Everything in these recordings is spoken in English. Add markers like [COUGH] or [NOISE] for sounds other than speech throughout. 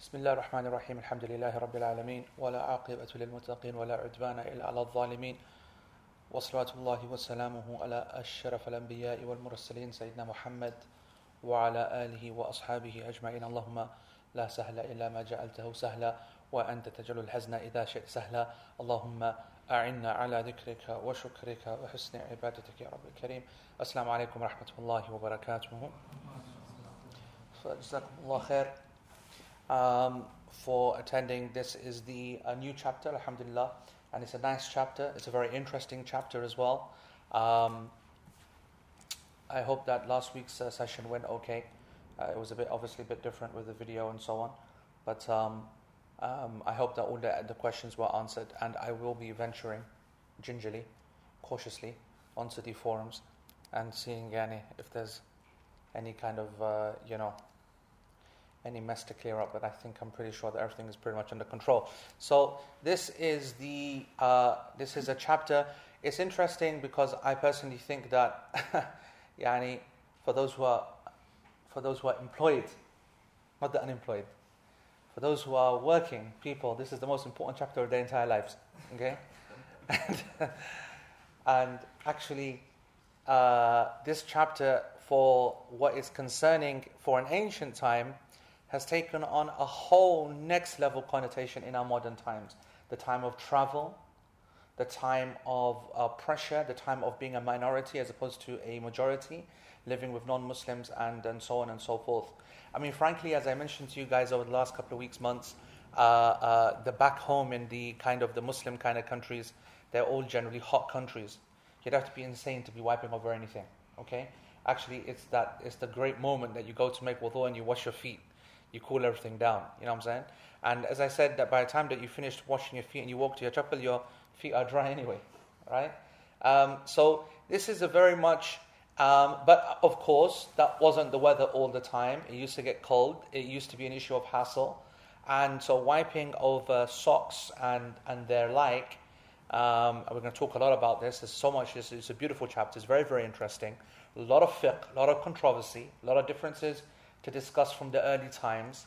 بسم الله الرحمن الرحيم. الحمد لله رب العالمين ولا عاقبة للمتقين ولا عدوان إلا على الظالمين. وصلاة الله وسلامه على أشرف الأنبياء والمرسلين سيدنا محمد وعلى آله وأصحابه أجمعين. اللهم لا سهل إلا ما جعلته سهلا وأنت تجعل الحزن إذا شئت سهلا. اللهم أعنا على ذكرك وشكرك وحسن عبادتك يا رب الكريم. السلام عليكم ورحمة الله وبركاته. فجزاكم الله خير. Um, for attending. This is the a new chapter, Alhamdulillah, and it's a nice chapter. It's a very interesting chapter as well. Um, I hope that last week's uh, session went okay. Uh, it was a bit obviously a bit different with the video and so on, but um, um, I hope that all the, the questions were answered, and I will be venturing gingerly, cautiously onto the forums and seeing yani, if there's any kind of uh, you know any mess to clear up, but I think I'm pretty sure that everything is pretty much under control. So this is the uh, this is a chapter. It's interesting because I personally think that, [LAUGHS] yani, for those who are for those who are employed, not the unemployed, for those who are working people, this is the most important chapter of their entire lives. Okay, and, [LAUGHS] and actually, uh, this chapter for what is concerning for an ancient time has taken on a whole next level connotation in our modern times. The time of travel, the time of uh, pressure, the time of being a minority as opposed to a majority, living with non Muslims, and, and so on and so forth. I mean, frankly, as I mentioned to you guys over the last couple of weeks, months, uh, uh, the back home in the kind of the Muslim kind of countries, they're all generally hot countries. You'd have to be insane to be wiping over anything, okay? Actually, it's that it's the great moment that you go to make wudu and you wash your feet you cool everything down. You know what I'm saying? And as I said, that by the time that you finished washing your feet and you walk to your chapel, your feet are dry [LAUGHS] anyway, right? Um, so this is a very much, um, but of course, that wasn't the weather all the time. It used to get cold. It used to be an issue of hassle. And so wiping over socks and, and their like, um, we're going to talk a lot about this. There's so much. It's, it's a beautiful chapter. It's very, very interesting. A lot of fiqh, a lot of controversy, a lot of differences to discuss from the early times,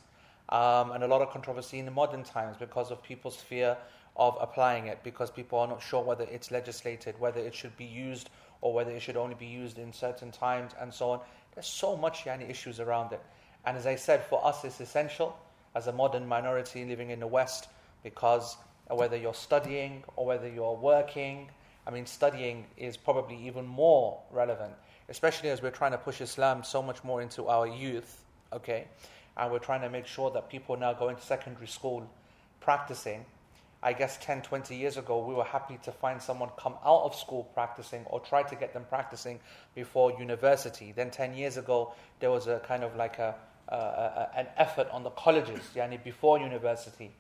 um, and a lot of controversy in the modern times because of people's fear of applying it, because people are not sure whether it's legislated, whether it should be used, or whether it should only be used in certain times, and so on. There's so much yani, issues around it. And as I said, for us, it's essential as a modern minority living in the West because whether you're studying or whether you're working, I mean, studying is probably even more relevant, especially as we're trying to push Islam so much more into our youth okay? And we're trying to make sure that people now go into secondary school practicing. I guess 10, 20 years ago, we were happy to find someone come out of school practicing or try to get them practicing before university. Then 10 years ago, there was a kind of like a, a, a an effort on the colleges, yani before university.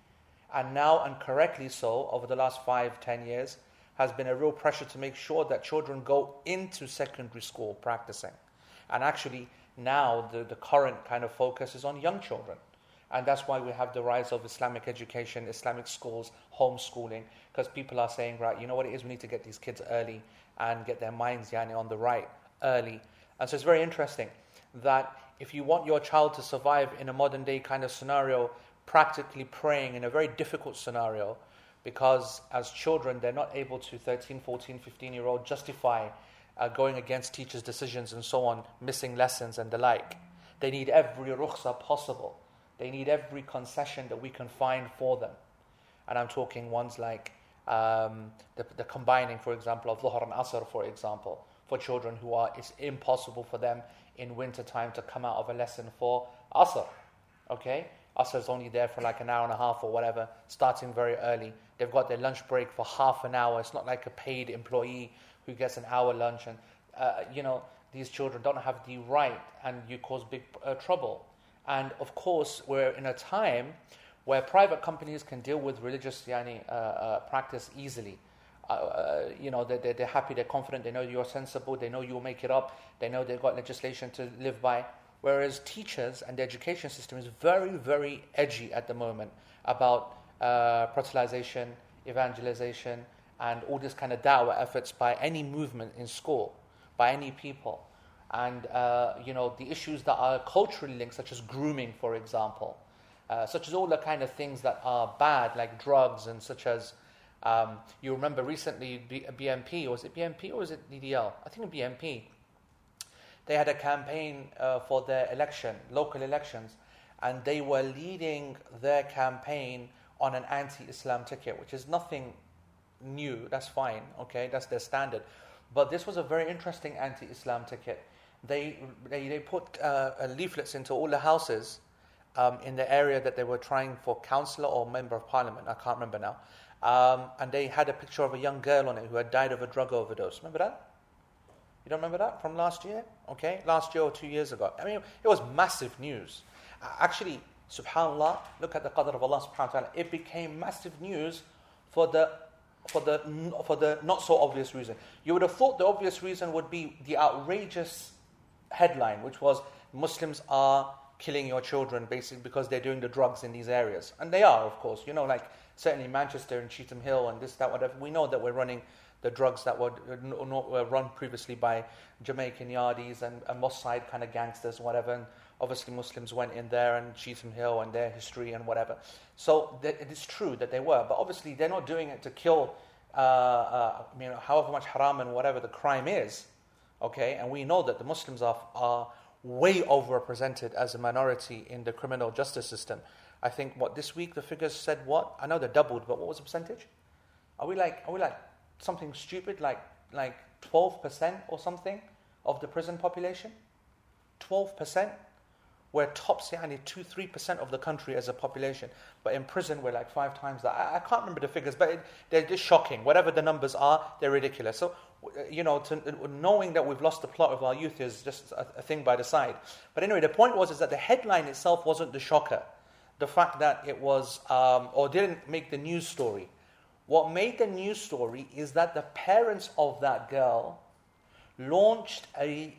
And now, and correctly so, over the last five, 10 years, has been a real pressure to make sure that children go into secondary school practicing. And actually, now the, the current kind of focus is on young children. And that's why we have the rise of Islamic education, Islamic schools, homeschooling, because people are saying, right, you know what it is, we need to get these kids early and get their minds yani, on the right early. And so it's very interesting that if you want your child to survive in a modern day kind of scenario, practically praying in a very difficult scenario, because as children, they're not able to, 13, 14, 15 year old, justify uh, going against teachers' decisions and so on, missing lessons and the like. They need every rukhsa possible. They need every concession that we can find for them. And I'm talking ones like um, the, the, combining, for example, of Dhuhr and Asr, for example, for children who are, it's impossible for them in winter time to come out of a lesson for Asr. Okay? Asr is only there for like an hour and a half or whatever, starting very early. They've got their lunch break for half an hour. It's not like a paid employee who gets an hour lunch, and uh, you know these children don't have the right, and you cause big uh, trouble. And of course, we're in a time where private companies can deal with religious yani, uh, uh practice easily. Uh, uh, you know, they're, they're happy, they're confident, they know you're sensible, they know you'll make it up, they know they've got legislation to live by. Whereas teachers and the education system is very, very edgy at the moment about uh, proselytization, evangelization, and all this kind of da'wah efforts by any movement in school, by any people. And, uh, you know, the issues that are culturally linked, such as grooming, for example. uh, such as all the kind of things that are bad, like drugs and such as. Um, you remember recently B- BNP, was it BNP or was it DDL? I think BNP. They had a campaign uh, for their election, local elections, and they were leading their campaign on an anti-Islam ticket, which is nothing new. That's fine, okay, that's their standard. But this was a very interesting anti-Islam ticket. They they, they put uh, leaflets into all the houses um, in the area that they were trying for councillor or member of parliament. I can't remember now. Um, and they had a picture of a young girl on it who had died of a drug overdose. Remember that? You don't remember that from last year? Okay, last year or two years ago. I mean, it was massive news. Actually, subhanAllah, look at the qadr of Allah subhanahu wa ta'ala. It became massive news for the for the for the not so obvious reason. You would have thought the obvious reason would be the outrageous headline, which was Muslims are killing your children basically because they're doing the drugs in these areas. And they are, of course. You know, like certainly Manchester and Cheetham Hill and this, that, whatever. We know that we're running the drugs that were, uh, were run previously by Jamaican Yardies and, and Moss Side kind of gangsters, whatever. And obviously, Muslims went in there and Cheetham Hill and their history and whatever. So it is true that they were, but obviously, they're not doing it to kill, uh, uh, you know, however much haram and whatever the crime is. Okay, and we know that the Muslims are, are way overrepresented as a minority in the criminal justice system. I think what this week the figures said what? I know they doubled, but what was the percentage? Are we like are we like something stupid like like twelve percent or something of the prison population? Twelve percent? We're top only two, three percent of the country as a population, but in prison we're like five times that. I, I can't remember the figures, but it, they're just shocking. Whatever the numbers are, they're ridiculous. So you know, to, knowing that we've lost the plot of our youth is just a, a, thing by the side. But anyway, the point was is that the headline itself wasn't the shocker. The fact that it was, um, or didn't make the news story. What made the news story is that the parents of that girl launched a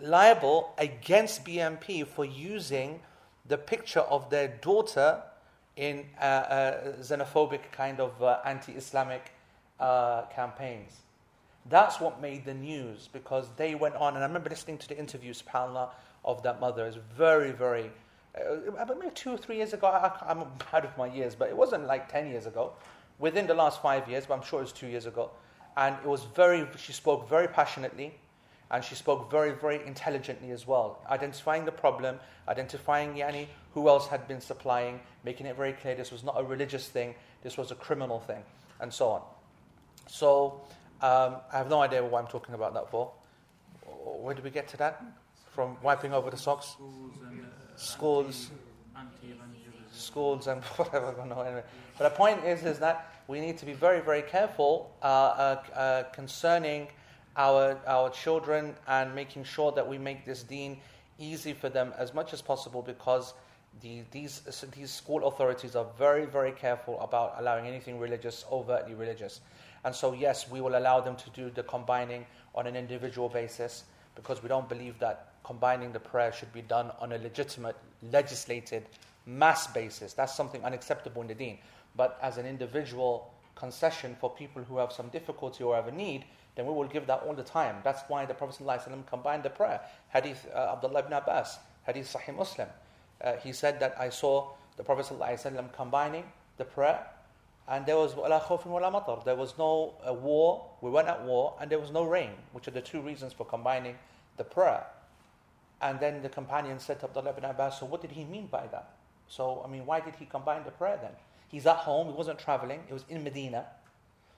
libel against BNP for using the picture of their daughter in uh, uh, xenophobic kind of uh, anti-Islamic uh, campaigns. That's what made the news because they went on, and I remember listening to the interview, subhanAllah, of that mother. It's very, very, uh, maybe two or three years ago. I, am out of my years, but it wasn't like 10 years ago. Within the last five years, but I'm sure it was two years ago. And it was very, she spoke very passionately, and she spoke very, very intelligently as well, identifying the problem, identifying Yani, who else had been supplying, making it very clear this was not a religious thing, this was a criminal thing, and so on. So, um, I have no idea what I'm talking about that for. Where did we get to that? From wiping over the socks? Schools and, uh, schools, and [LAUGHS] whatever. Anyway. But the point is, is that we need to be very, very careful uh, uh, uh, concerning our our children and making sure that we make this deen easy for them as much as possible because the, these these school authorities are very, very careful about allowing anything religious, overtly religious. And so, yes, we will allow them to do the combining on an individual basis because we don't believe that combining the prayer should be done on a legitimate, legislated, mass basis. That's something unacceptable in the deen. But as an individual concession for people who have some difficulty or have a need, then we will give that all the time. That's why the Prophet ﷺ combined the prayer. Hadith uh, Abdullah ibn Abbas, Hadith Sahih Muslim. Uh, he said that I saw the Prophet ﷺ combining the prayer and there was There was no uh, war. We weren't at war, and there was no rain, which are the two reasons for combining the prayer. And then the companion said to Abdullah ibn Abbas, "So what did he mean by that? So I mean, why did he combine the prayer then? He's at home. He wasn't traveling. It was in Medina.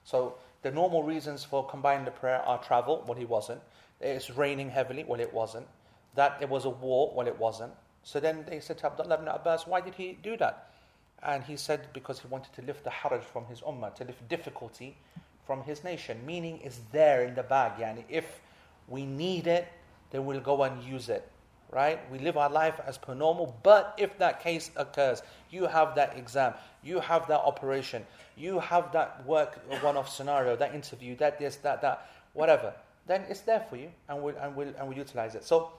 So the normal reasons for combining the prayer are travel. Well, he wasn't. It's raining heavily. Well, it wasn't. That there was a war. Well, it wasn't. So then they said to Abdullah ibn Abbas, "Why did he do that?" And he said because he wanted to lift the haraj from his ummah, to lift difficulty from his nation. Meaning is there in the bag. Yani if we need it, then we'll go and use it. Right? We live our life as per normal, but if that case occurs, you have that exam, you have that operation, you have that work one off scenario, that interview, that this, that, that, whatever, then it's there for you and we'll, and we'll, and we'll utilize it. So,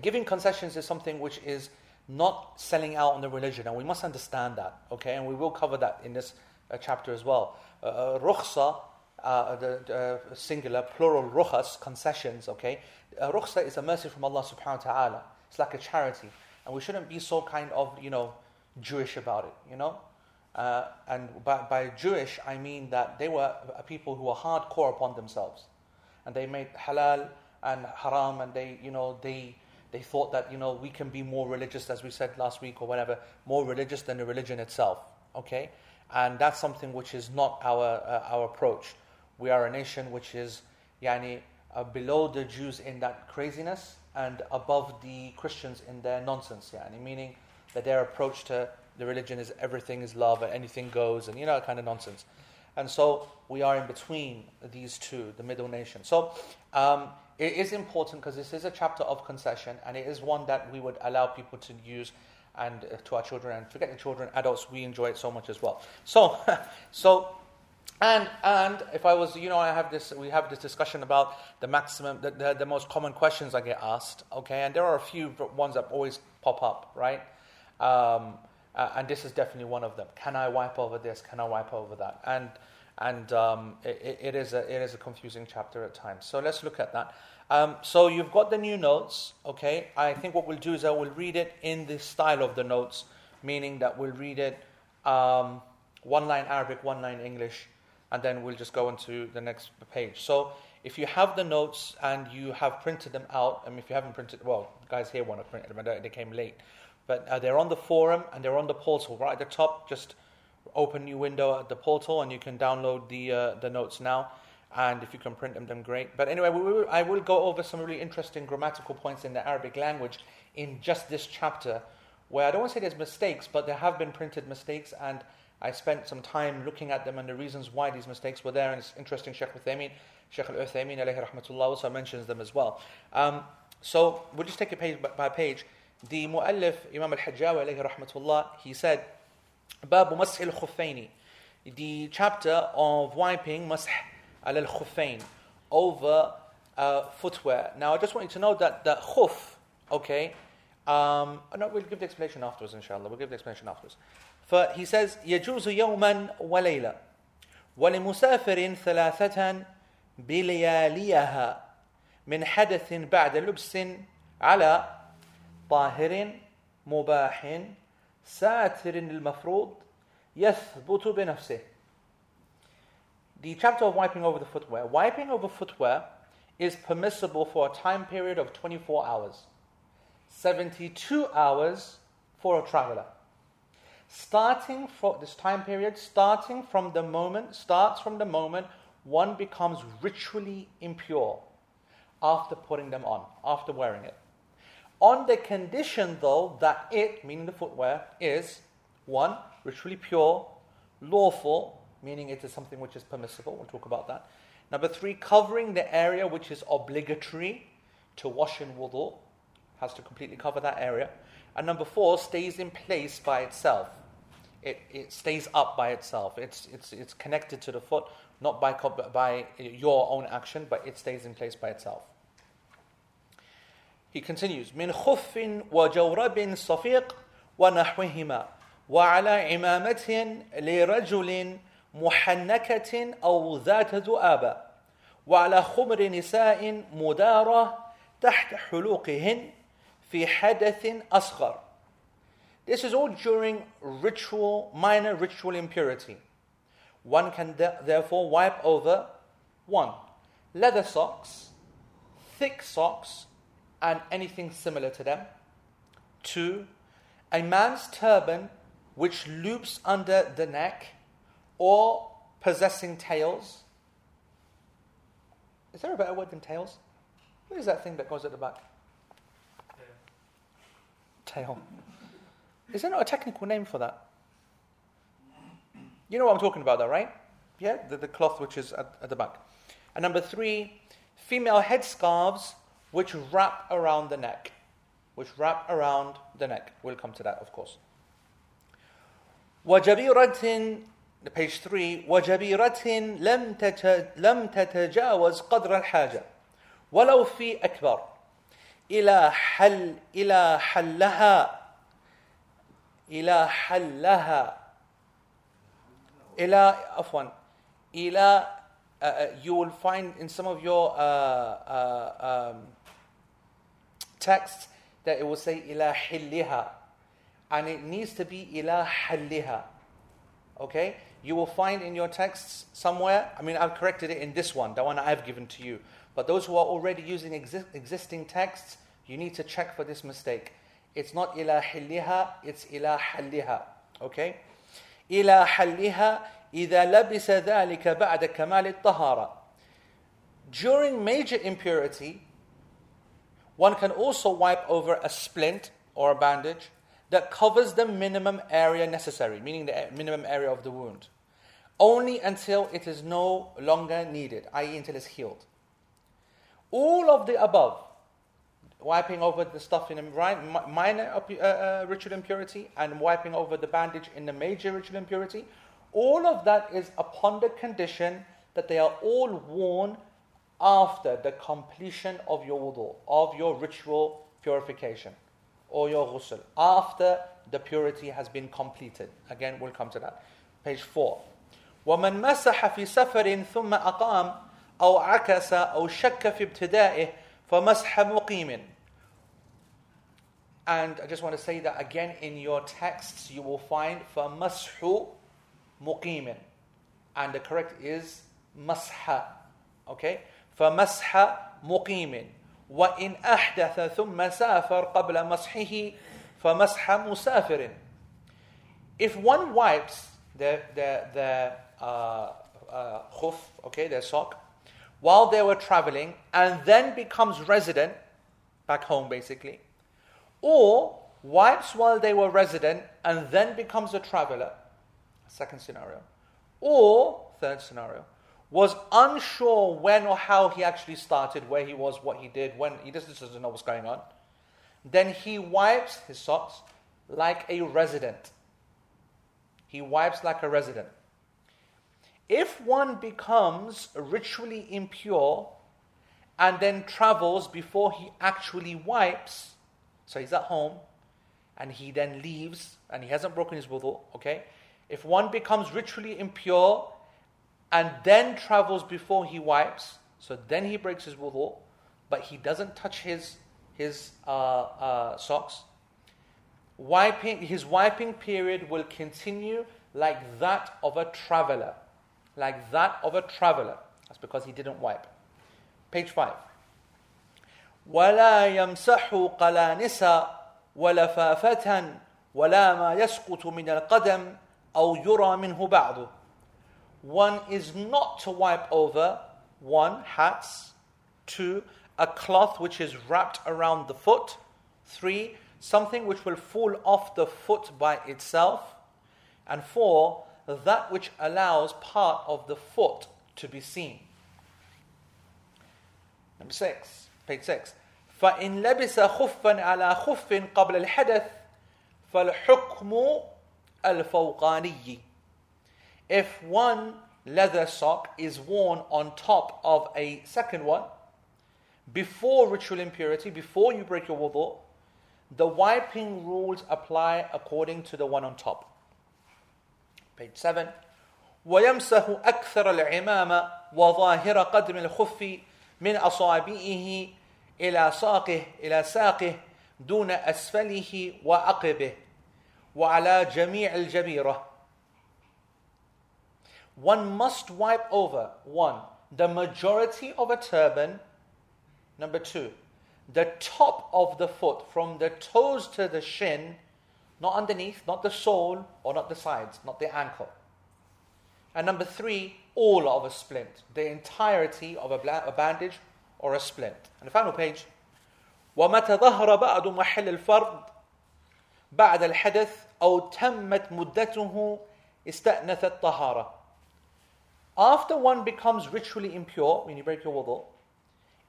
giving concessions is something which is not selling out on the religion, and we must understand that, okay? And we will cover that in this uh, chapter as well. Uh, uh uh, the, the singular, plural rukhas, concessions, okay? Uh, is a mercy from Allah subhanahu wa ta'ala. It's like a charity. And we shouldn't be so kind of, you know, Jewish about it, you know? Uh, and by, by Jewish, I mean that they were people who were hardcore upon themselves. And they made halal and haram, and they, you know, they, they thought that, you know, we can be more religious, as we said last week or whatever, more religious than the religion itself, okay? And that's something which is not our, uh, our approach. We are a nation which is, yani, uh, below the Jews in that craziness and above the Christians in their nonsense, yani, meaning that their approach to the religion is everything is love and anything goes and you know, kind of nonsense. And so we are in between these two, the middle nation. So um, it is important because this is a chapter of concession and it is one that we would allow people to use and uh, to our children and forget the children, adults, we enjoy it so much as well. So, [LAUGHS] so and and if I was, you know, I have this, we have this discussion about the maximum, the, the, the most common questions I get asked, okay, and there are a few ones that always pop up, right? Um, uh, and this is definitely one of them. Can I wipe over this? Can I wipe over that? And and um, it, it is a it is a confusing chapter at times. So let's look at that. Um, so you've got the new notes, okay? I think what we'll do is I will read it in the style of the notes, meaning that we'll read it um, one line Arabic, one line English, and then we'll just go into the next page. So if you have the notes and you have printed them out, and if you haven't printed, well, guys here want to print them, they came late. But uh, they're on the forum and they're on the portal right at the top. Just open new window at the portal and you can download the uh, the notes now. And if you can print them, then great. But anyway, we will, I will go over some really interesting grammatical points in the Arabic language in just this chapter, where I don't want to say there's mistakes, but there have been printed mistakes, and I spent some time looking at them and the reasons why these mistakes were there. And it's interesting, Sheikh Uthaymeen, Sheikh Al Uthaymeen, alayhi rahmatullah, also mentions them as well. Um, so we'll just take it page by page. The Mu'allif, Imam al-Hajjawi alayhi rahmatullah, he said, Babu Mash al the chapter of wiping Mash al-Khuffain, over uh, footwear. Now I just want you to know that the khuf, okay, um, no, we'll give the explanation afterwards inshallah, we'll give the explanation afterwards. For he says, يجوز يوما وليلة ولمسافر ثلاثة بلياليها من حدث بعد لبس على طاهر مباح ساتر المفروض يثبت بنفسه The chapter of wiping over the footwear. Wiping over footwear is permissible for a time period of 24 hours. 72 hours for a traveler. Starting from this time period, starting from the moment, starts from the moment one becomes ritually impure after putting them on, after wearing it on the condition, though, that it, meaning the footwear, is one, ritually pure, lawful, meaning it is something which is permissible. We'll talk about that. Number three, covering the area which is obligatory to wash in wudu, has to completely cover that area. And number four, stays in place by itself It, it stays up by itself. It's, it's, it's connected to the foot, not by, by your own action, but it stays in place by itself. He continues, من خف وجورب صفيق ونحوهما وعلى عمامة لرجل محنكة أو ذات ذؤابة وعلى خمر نساء مدارة تحت حلوقهن في حدث أصغر. this is all during ritual, minor ritual impurity. One can therefore wipe over one, leather socks, thick socks, and anything similar to them. Two, a man's turban which loops under the neck or possessing tails. Is there a better word than tails? What is that thing that goes at the back? Tail. Is there not a technical name for that? You know what I'm talking about, though, right? Yeah, the, the cloth which is at, at the back. And number three, female headscarves which wrap around the neck. Which wrap around the neck. We'll come to that, of course. وجبيرة page 3 وجبيرة لم لم تتجاوز قدر الحاجة ولو في أكبر إلى حل إلى حلها إلى حلها إلى عفوا إلى uh, uh, you will find in some of your uh, uh um, text that it will say ila hilliha. and it needs to be ila halliha. Okay? You will find in your texts somewhere, I mean, I've corrected it in this one, the one I've given to you. But those who are already using exi- existing texts, you need to check for this mistake. It's not ila hilliha, it's ila halliha. Okay? Ila halliha إذا لبس ذلك بعد كمال الطهارة. During major impurity, one can also wipe over a splint or a bandage that covers the minimum area necessary, meaning the minimum area of the wound, only until it is no longer needed, i.e., until it's healed. All of the above, wiping over the stuff in a minor uh, uh, ritual impurity and wiping over the bandage in the major ritual impurity, all of that is upon the condition that they are all worn after the completion of your wudu, of your ritual purification or your ghusl, after the purity has been completed. Again, we'll come to that. Page 4. ومن مسح في سفر ثم أقام أو عكس أو شك في ابتدائه فمسح مقيم And I just want to say that again in your texts you will find فمسح مقيم and the correct is مسح okay فمسح مقيم وإن أحدث ثم سافر قبل مسحه فمسح مسافر if one wipes the the the uh, uh, khuf, okay, their sock, while they were traveling and then becomes resident back home basically, or wipes while they were resident and then becomes a traveler, second scenario, or third scenario, was unsure when or how he actually started, where he was, what he did, when he just doesn't know what's going on, then he wipes his socks like a resident. He wipes like a resident. If one becomes ritually impure and then travels before he actually wipes, so he's at home and he then leaves and he hasn't broken his wudu, okay? If one becomes ritually impure and then travels before he wipes, so then he breaks his wudu, but he doesn't touch his, his uh, uh, socks, wiping, his wiping period will continue like that of a traveler like that of a traveler. That's because he didn't wipe. Page 5. ولا يمسح قلانسا ولفافة ولا ما يسقط من القدم أو يرى منه بعض. One is not to wipe over one, hats, two, a cloth which is wrapped around the foot, three, something which will fall off the foot by itself, and four, that which allows part of the foot to be seen. Number six, page six. فإن لبس خفا على خف قبل الحدث فالحكم الفوقاني. If one leather sock is worn on top of a second one, before ritual impurity, before you break your wudu, the wiping rules apply according to the one on top. Page 7 ويمسح أكثر العمامة وظاهر قدم الخف من أصابعه إلى ساقه إلى ساقه دون أسفله وعقبه وعلى جميع الجبيرة One must wipe over one the majority of a turban number two the top of the foot from the toes to the shin Not underneath, not the sole, or not the sides, not the ankle. And number three, all of a splint, the entirety of a, bla- a bandage or a splint. And the final page, ومتى ظهر بعد محل الفرد بعد الحدث أو تمت مدته استأنف الطهارة. After one becomes ritually impure, when you break your wudu,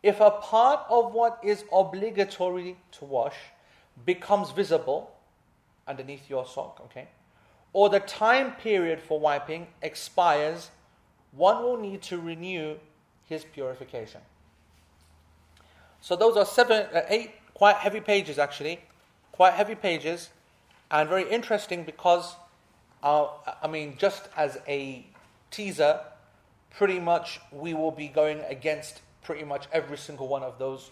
if a part of what is obligatory to wash becomes visible, underneath your sock, okay, or the time period for wiping expires, one will need to renew his purification. So those are seven, uh, eight quite heavy pages actually, quite heavy pages, and very interesting because, uh, I mean, just as a teaser, pretty much we will be going against pretty much every single one of those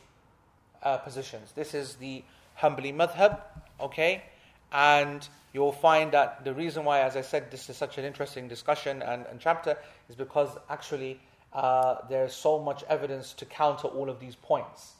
uh, positions. This is the Hanbali madhab, okay? And you'll find that the reason why, as I said, this is such an interesting discussion and, and chapter is because actually uh, there's so much evidence to counter all of these points.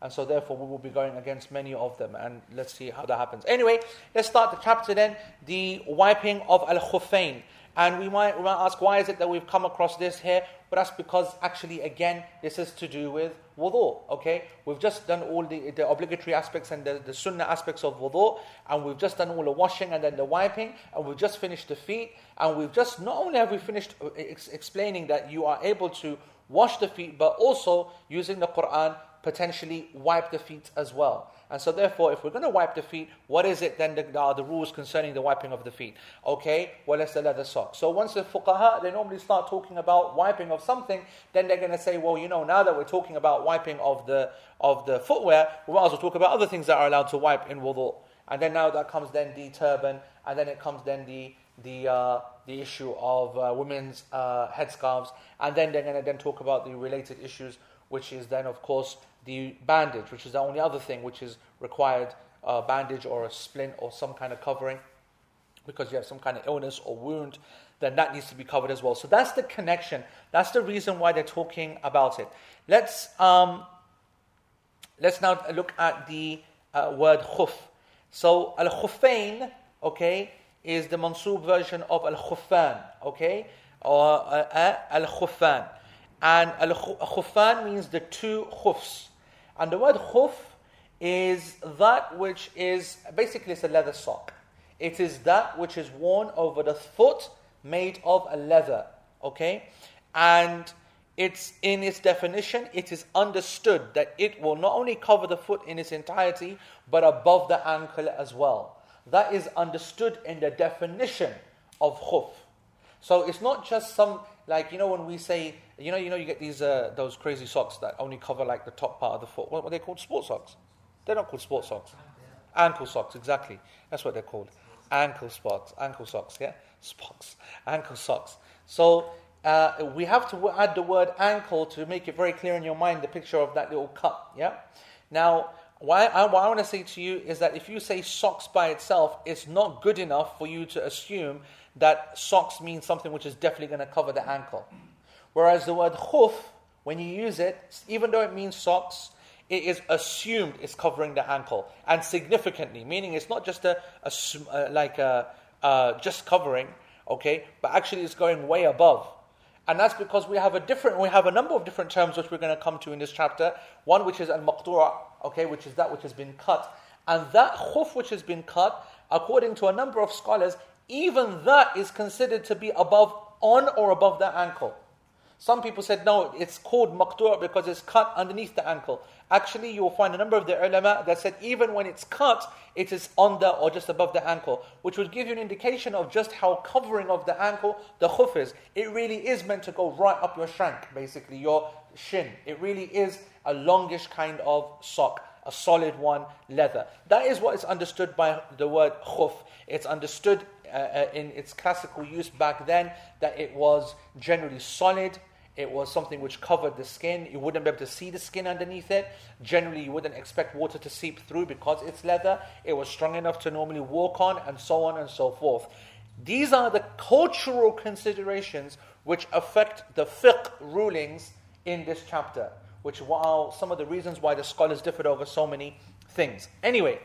And so, therefore, we will be going against many of them. And let's see how that happens. Anyway, let's start the chapter then the wiping of Al Khuffain. And we might, we might ask, why is it that we've come across this here? But that's because actually, again, this is to do with wudu. Okay, we've just done all the, the obligatory aspects and the, the sunnah aspects of wudu, and we've just done all the washing and then the wiping, and we've just finished the feet, and we've just not only have we finished uh, ex- explaining that you are able to wash the feet, but also using the Quran potentially wipe the feet as well. And so, therefore, if we're going to wipe the feet, what is it then the, the rules concerning the wiping of the feet? Okay, well, it's the leather sock. So, once the fuqaha, they normally start talking about wiping of something, then they're going to say, well, you know, now that we're talking about wiping of the, of the footwear, we might as well talk about other things that are allowed to wipe in wudu. And then now that comes then the turban, and then it comes then the the uh, the issue of uh, women's uh, headscarves, and then they're going to then talk about the related issues, which is then of course the bandage, which is the only other thing which is required a bandage or a splint or some kind of covering because you have some kind of illness or wound, then that needs to be covered as well. So that's the connection. That's the reason why they're talking about it. Let's um, let's now look at the uh, word khuf. So al khuffain, okay, is the mansub version of al khuffan, okay, or uh, uh, al khuffan, and al khuffan means the two khufs. And the word khuf is that which is basically it's a leather sock. It is that which is worn over the foot made of a leather. Okay? And it's in its definition, it is understood that it will not only cover the foot in its entirety, but above the ankle as well. That is understood in the definition of khuf. So it's not just some like you know when we say you know you know you get these uh, those crazy socks that only cover like the top part of the foot. What are they called? Sports socks. They're not called sports socks. Ankle socks, exactly. That's what they're called. Ankle socks. Ankle socks. Yeah, socks. Ankle socks. So uh, we have to add the word ankle to make it very clear in your mind the picture of that little cut. Yeah. Now. Why I, what I want to say to you is that if you say socks by itself, it's not good enough for you to assume that socks means something which is definitely going to cover the ankle. Whereas the word khuf, when you use it, even though it means socks, it is assumed it's covering the ankle and significantly, meaning it's not just a, a uh, like a, uh, just covering, okay, but actually it's going way above. And that's because we have a different, we have a number of different terms which we're going to come to in this chapter. One which is al maqtura, okay, which is that which has been cut, and that khuf which has been cut, according to a number of scholars, even that is considered to be above, on or above the ankle. Some people said no, it's called maqtu' because it's cut underneath the ankle. Actually, you will find a number of the ulama that said even when it's cut, it is under or just above the ankle, which would give you an indication of just how covering of the ankle the khuf is. It really is meant to go right up your shank, basically, your shin. It really is a longish kind of sock a solid one, leather. That is what is understood by the word khuf. It's understood uh, uh, in its classical use back then that it was generally solid, it was something which covered the skin. You wouldn't be able to see the skin underneath it. Generally, you wouldn't expect water to seep through because it's leather. It was strong enough to normally walk on, and so on and so forth. These are the cultural considerations which affect the fiqh rulings in this chapter, which are some of the reasons why the scholars differed over so many things. Anyway,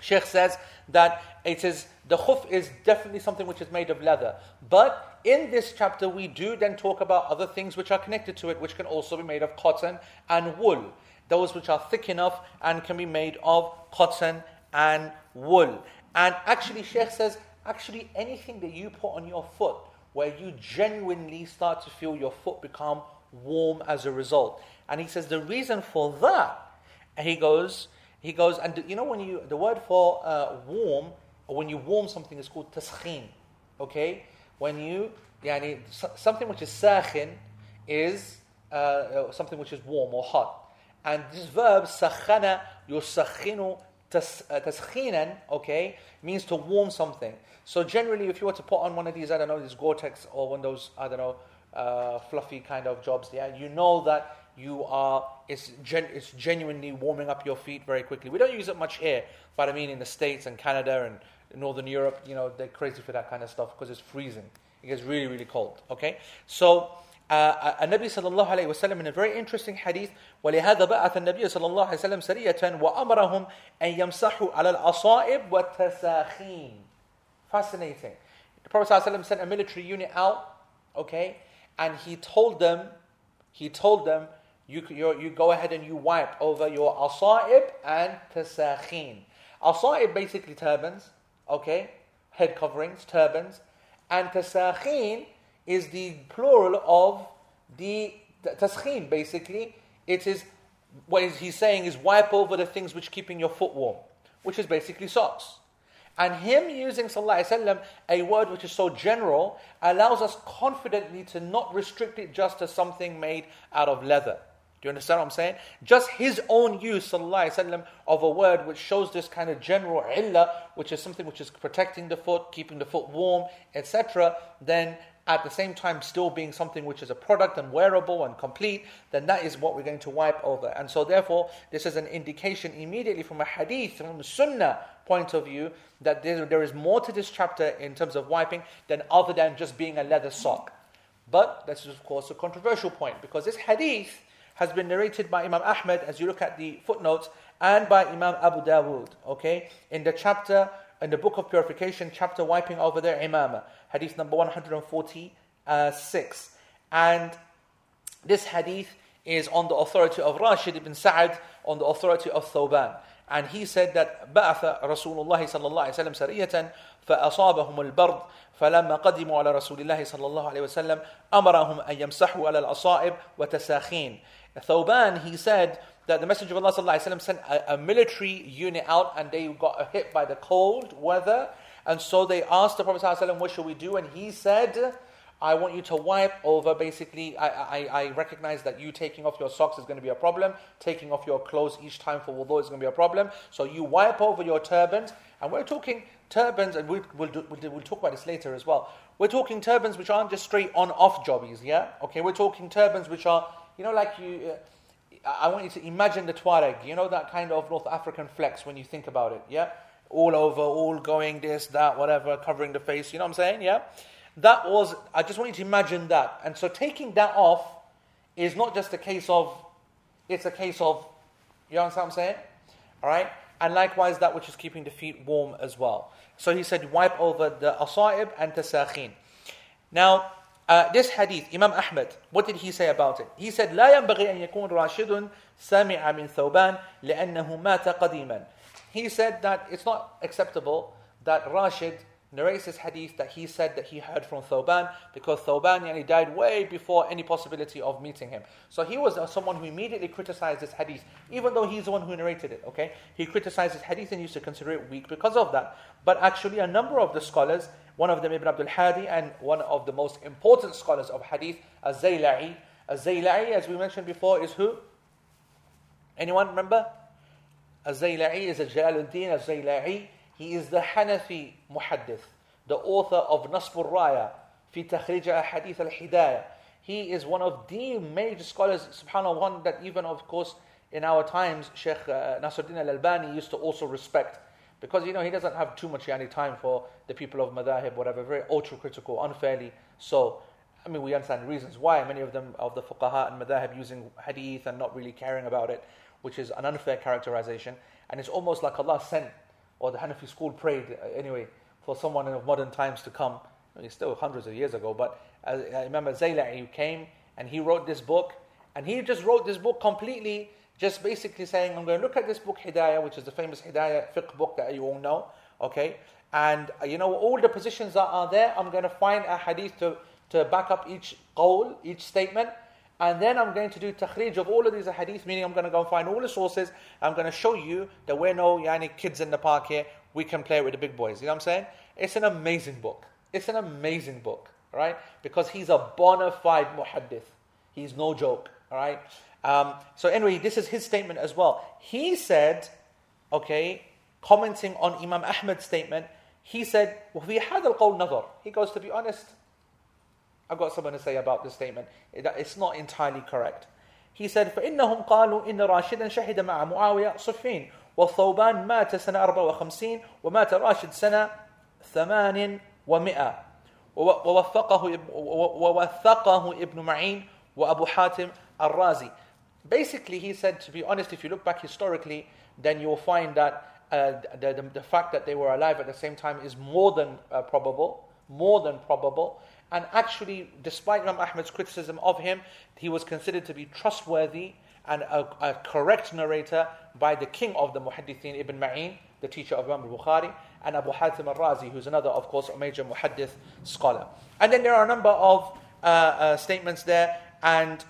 Sheikh says that it is the khuf is definitely something which is made of leather. But in this chapter, we do then talk about other things which are connected to it, which can also be made of cotton and wool. Those which are thick enough and can be made of cotton and wool. And actually, Sheikh says, actually, anything that you put on your foot where you genuinely start to feel your foot become warm as a result. And he says the reason for that, and he goes, he goes, and you know when you the word for uh, warm, when you warm something is called taskhin. Okay, when you yani, something which is sakhin is uh, uh, something which is warm or hot, and this verb sakhana yusakhinu uh, taskhinan, okay, means to warm something. So generally, if you were to put on one of these, I don't know, these Gore-Tex or one of those, I don't know, uh, fluffy kind of jobs, yeah, you know that you are, it's, gen, it's genuinely warming up your feet very quickly. We don't use it much here, but I mean in the States and Canada and Northern Europe, you know, they're crazy for that kind of stuff because it's freezing. It gets really, really cold. Okay? So, uh, النبي صلى الله عليه وسلم in a very interesting hadith ولهذا بعث النبي صلى الله عليه وسلم سرية وأمرهم أن يمسحوا على الأصائب والتساخين fascinating the Prophet ﷺ sent a military unit out okay and he told them he told them you, you go ahead and you wipe over your asaib and tasakhin asaib basically turbans okay head coverings turbans and tasakhin is the plural of the taskhin, basically. It is what he's saying is wipe over the things which keeping your foot warm, which is basically socks. And him using sallallahu a word which is so general allows us confidently to not restrict it just to something made out of leather. Do you understand what I'm saying? Just his own use, sallallahu of a word which shows this kind of general illah, which is something which is protecting the foot, keeping the foot warm, etc., then at the same time still being something which is a product and wearable and complete, then that is what we're going to wipe over. And so, therefore, this is an indication immediately from a hadith, from a sunnah point of view, that there, there is more to this chapter in terms of wiping than other than just being a leather sock. But this is, of course, a controversial point because this hadith has been narrated by Imam Ahmad, as you look at the footnotes, and by Imam Abu Dawood, okay, in the chapter in the book of purification, chapter wiping over their imamah, hadith number 146. And this hadith is on the authority of Rashid ibn Sa'ad, on the authority of Thoban. And he said that بعث رسول الله صلى الله عليه وسلم سرية فأصابهم البرد فلما قدموا على رسول الله صلى الله عليه وسلم أمرهم أن يمسحوا على الأصائب وتساخين. Thoban, he said that the Messenger of Allah وسلم, sent a, a, military unit out and they got hit by the cold weather. And so they asked the Prophet وسلم, what should we do? And he said, I want you to wipe over basically. I, I, I, recognize that you taking off your socks is going to be a problem. Taking off your clothes each time for wudu is going to be a problem. So you wipe over your turbans. And we're talking turbans, and we'll, we'll, do, we'll, we'll talk about this later as well. We're talking turbans which aren't just straight on off jobbies, yeah? Okay, we're talking turbans which are, you know, like you. Uh, I want you to imagine the Tuareg, you know that kind of North African flex when you think about it, yeah? All over, all going this, that, whatever, covering the face, you know what I'm saying, yeah? That was, I just want you to imagine that. And so taking that off is not just a case of, it's a case of, you understand what I'm saying? Alright? And likewise that which is keeping the feet warm as well. So he said, wipe over the asaib and tasakhin. Now, uh, this hadith, Imam Ahmad, what did he say about it? He said, لا ينبغي أن يكون راشد سمع من ثوبان لأنه مات قديما. He said that it's not acceptable that Rashid narrates this hadith that he said that he heard from Thoban because Thoban yani, died way before any possibility of meeting him. So he was uh, someone who immediately criticized this hadith, even though he's the one who narrated it. Okay, he criticized this hadith and used to consider it weak because of that. But actually, a number of the scholars, one of them Ibn Abdul Hadi, and one of the most important scholars of hadith, Az-Zayla'i. As we mentioned before, is who? Anyone remember? Az-Zayla'i is a Jalaluddin Az-Zayla'i he is the Hanafi Muhaddith, the author of Nasbur Raya, fi takhrij hadith al-hidayah. He is one of the major scholars, subhanAllah, one that even, of course, in our times, Sheikh uh, Nasruddin al-Albani used to also respect. Because, you know, he doesn't have too much yani, time for the people of madhahib, whatever, very ultra-critical, unfairly so. I mean, we understand reasons why many of them, of the fuqaha and madhahib, using hadith and not really caring about it, which is an unfair characterization. And it's almost like Allah sent or the Hanafi school prayed uh, anyway for someone of modern times to come. It's still hundreds of years ago, but uh, I remember Zayla'i came and he wrote this book, and he just wrote this book completely, just basically saying, I'm going to look at this book Hidayah, which is the famous Hidayah fiqh book that you all know, okay? And uh, you know, all the positions that are there, I'm going to find a hadith to, to back up each qawl, each statement, and then I'm going to do takhrij of all of these hadith, meaning I'm going to go and find all the sources. I'm going to show you that we're no yani, kids in the park here. We can play with the big boys. You know what I'm saying? It's an amazing book. It's an amazing book, right? Because he's a bona fide muhaddith. He's no joke, all right? Um, so anyway, this is his statement as well. He said, okay, commenting on Imam Ahmad's statement, he said, وَفِي هَذَا الْقَوْلِ نَظَرٍ He goes, to be honest, I've got something to say about this statement. It's not entirely correct. he said فإنهم قالوا إن راشدا شهد مع معاوية صفين والثوبان مات سنة 54 ومات راشد سنة 800 ووثقه ووثقه ابن معين وأبو حاتم الرازي Basically, he said, to be honest, if you look back historically, then you'll find that uh, the, the, the, fact that they were alive at the same time is more than uh, probable, more than probable. And actually, despite Imam Ahmad's criticism of him, he was considered to be trustworthy and a, a correct narrator by the king of the Muhaddithin, Ibn Ma'in, the teacher of Imam al-Bukhari, and Abu Hatim al-Razi, who's another, of course, a major Muhaddith scholar. And then there are a number of uh, uh, statements there, and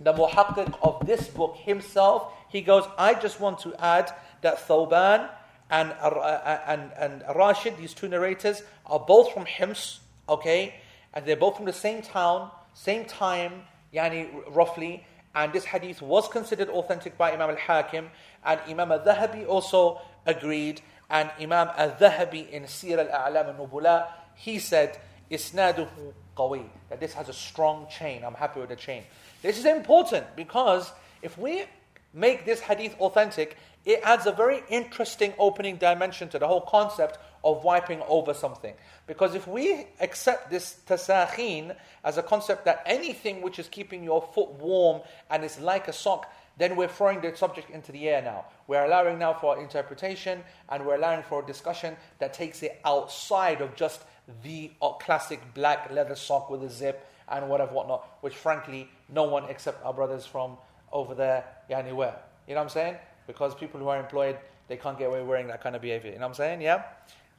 the muhaqqiq of this book himself, he goes, I just want to add that Thawban and, uh, and, and Rashid, these two narrators, are both from Hims, okay? And they're both from the same town, same time, yani roughly. And this hadith was considered authentic by Imam al-Hakim. And Imam al-Dhahabi also agreed. And Imam al-Dhahabi in Siyar al-A'lam al-Nubala, he said, Isnaduhu qawi. That this has a strong chain. I'm happy with the chain. This is important because if we make this hadith authentic, it adds a very interesting opening dimension to the whole concept of wiping over something. Because if we accept this tasakhin as a concept that anything which is keeping your foot warm and is like a sock, then we're throwing the subject into the air now. We're allowing now for interpretation and we're allowing for a discussion that takes it outside of just the classic black leather sock with a zip and whatever, whatnot, which frankly, no one except our brothers from over there, yani wear. You know what I'm saying? Because people who are employed, they can't get away wearing that kind of behavior. You know what I'm saying? Yeah?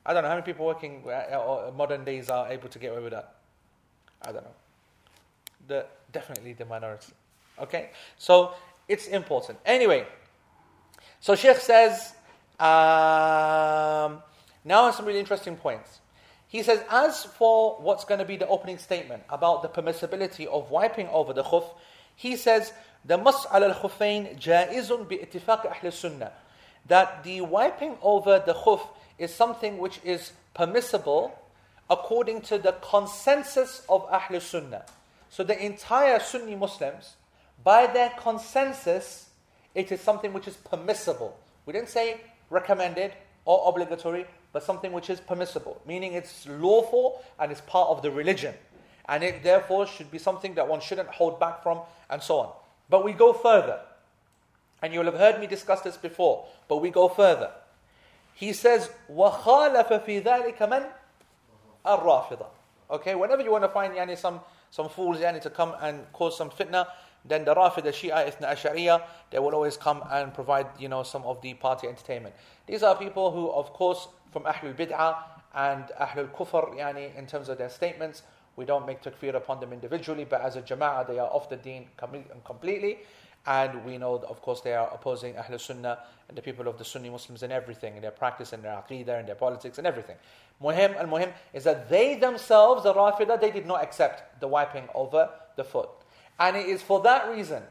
I don't know how many people working uh modern days are able to get away with that. I don't know. The, definitely the minority. Okay? So, it's important. Anyway, so Sheikh says, um, now some really interesting points. He says, as for what's going to be the opening statement about the permissibility of wiping over the khuf, he says, the mas'al al-khufayn jaizun bi ittifaq ahl sunnah. That the wiping over the khuf is something which is permissible according to the consensus of ahl sunnah. So the entire Sunni Muslims, by their consensus, it is something which is permissible. We didn't say recommended or obligatory, but something which is permissible, meaning it's lawful and it's part of the religion. And it therefore should be something that one shouldn't hold back from, and so on. But we go further. And you'll have heard me discuss this before, but we go further He says, وَخَالَفَ فِي ذَلِكَ مَنْ الرَّافِضَةِ Okay, whenever you want to find yani, some, some fools yani, to come and cause some fitna, then the Rafida, Shia, Ithna Ashariya, they will always come and provide, you know, some of the party entertainment. These are people who, of course, from Ahlul Bid'ah and Ahlul Kufr, yani, in terms of their statements, we don't make takfir upon them individually, but as a jama'ah, they are off the deen completely. And we know, of course, they are opposing Ahlul Sunnah and the people of the Sunni Muslims in everything, in their practice, in their aqidah, in their politics, and everything. Muhim al muhim is that they themselves, the Rafidah, they did not accept the wiping over the foot. And it is for that reason,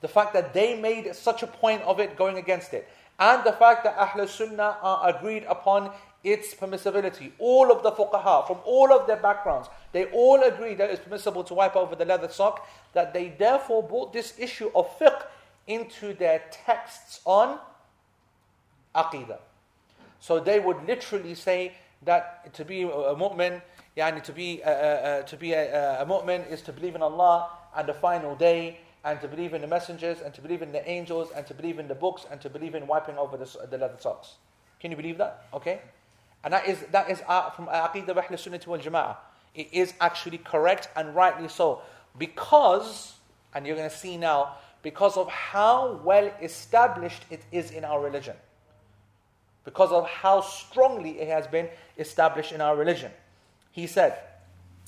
the fact that they made such a point of it going against it, and the fact that Ahl Sunnah are agreed upon its permissibility. All of the fuqaha, from all of their backgrounds, they all agree that it's permissible to wipe over the leather sock, that they therefore brought this issue of fiqh into their texts on aqidah. So they would literally say that to be a mu'min, yani to be, uh, uh, to be a, a mu'min is to believe in Allah and the final day, and to believe in the messengers, and to believe in the angels, and to believe in the books, and to believe in wiping over the, the leather socks. Can you believe that? Okay? And that is, that is uh, from Aqidah of Ahl Sunnah wal Jama'ah. It is actually correct and rightly so. Because, and you're going to see now, because of how well established it is in our religion. Because of how strongly it has been established in our religion. He said,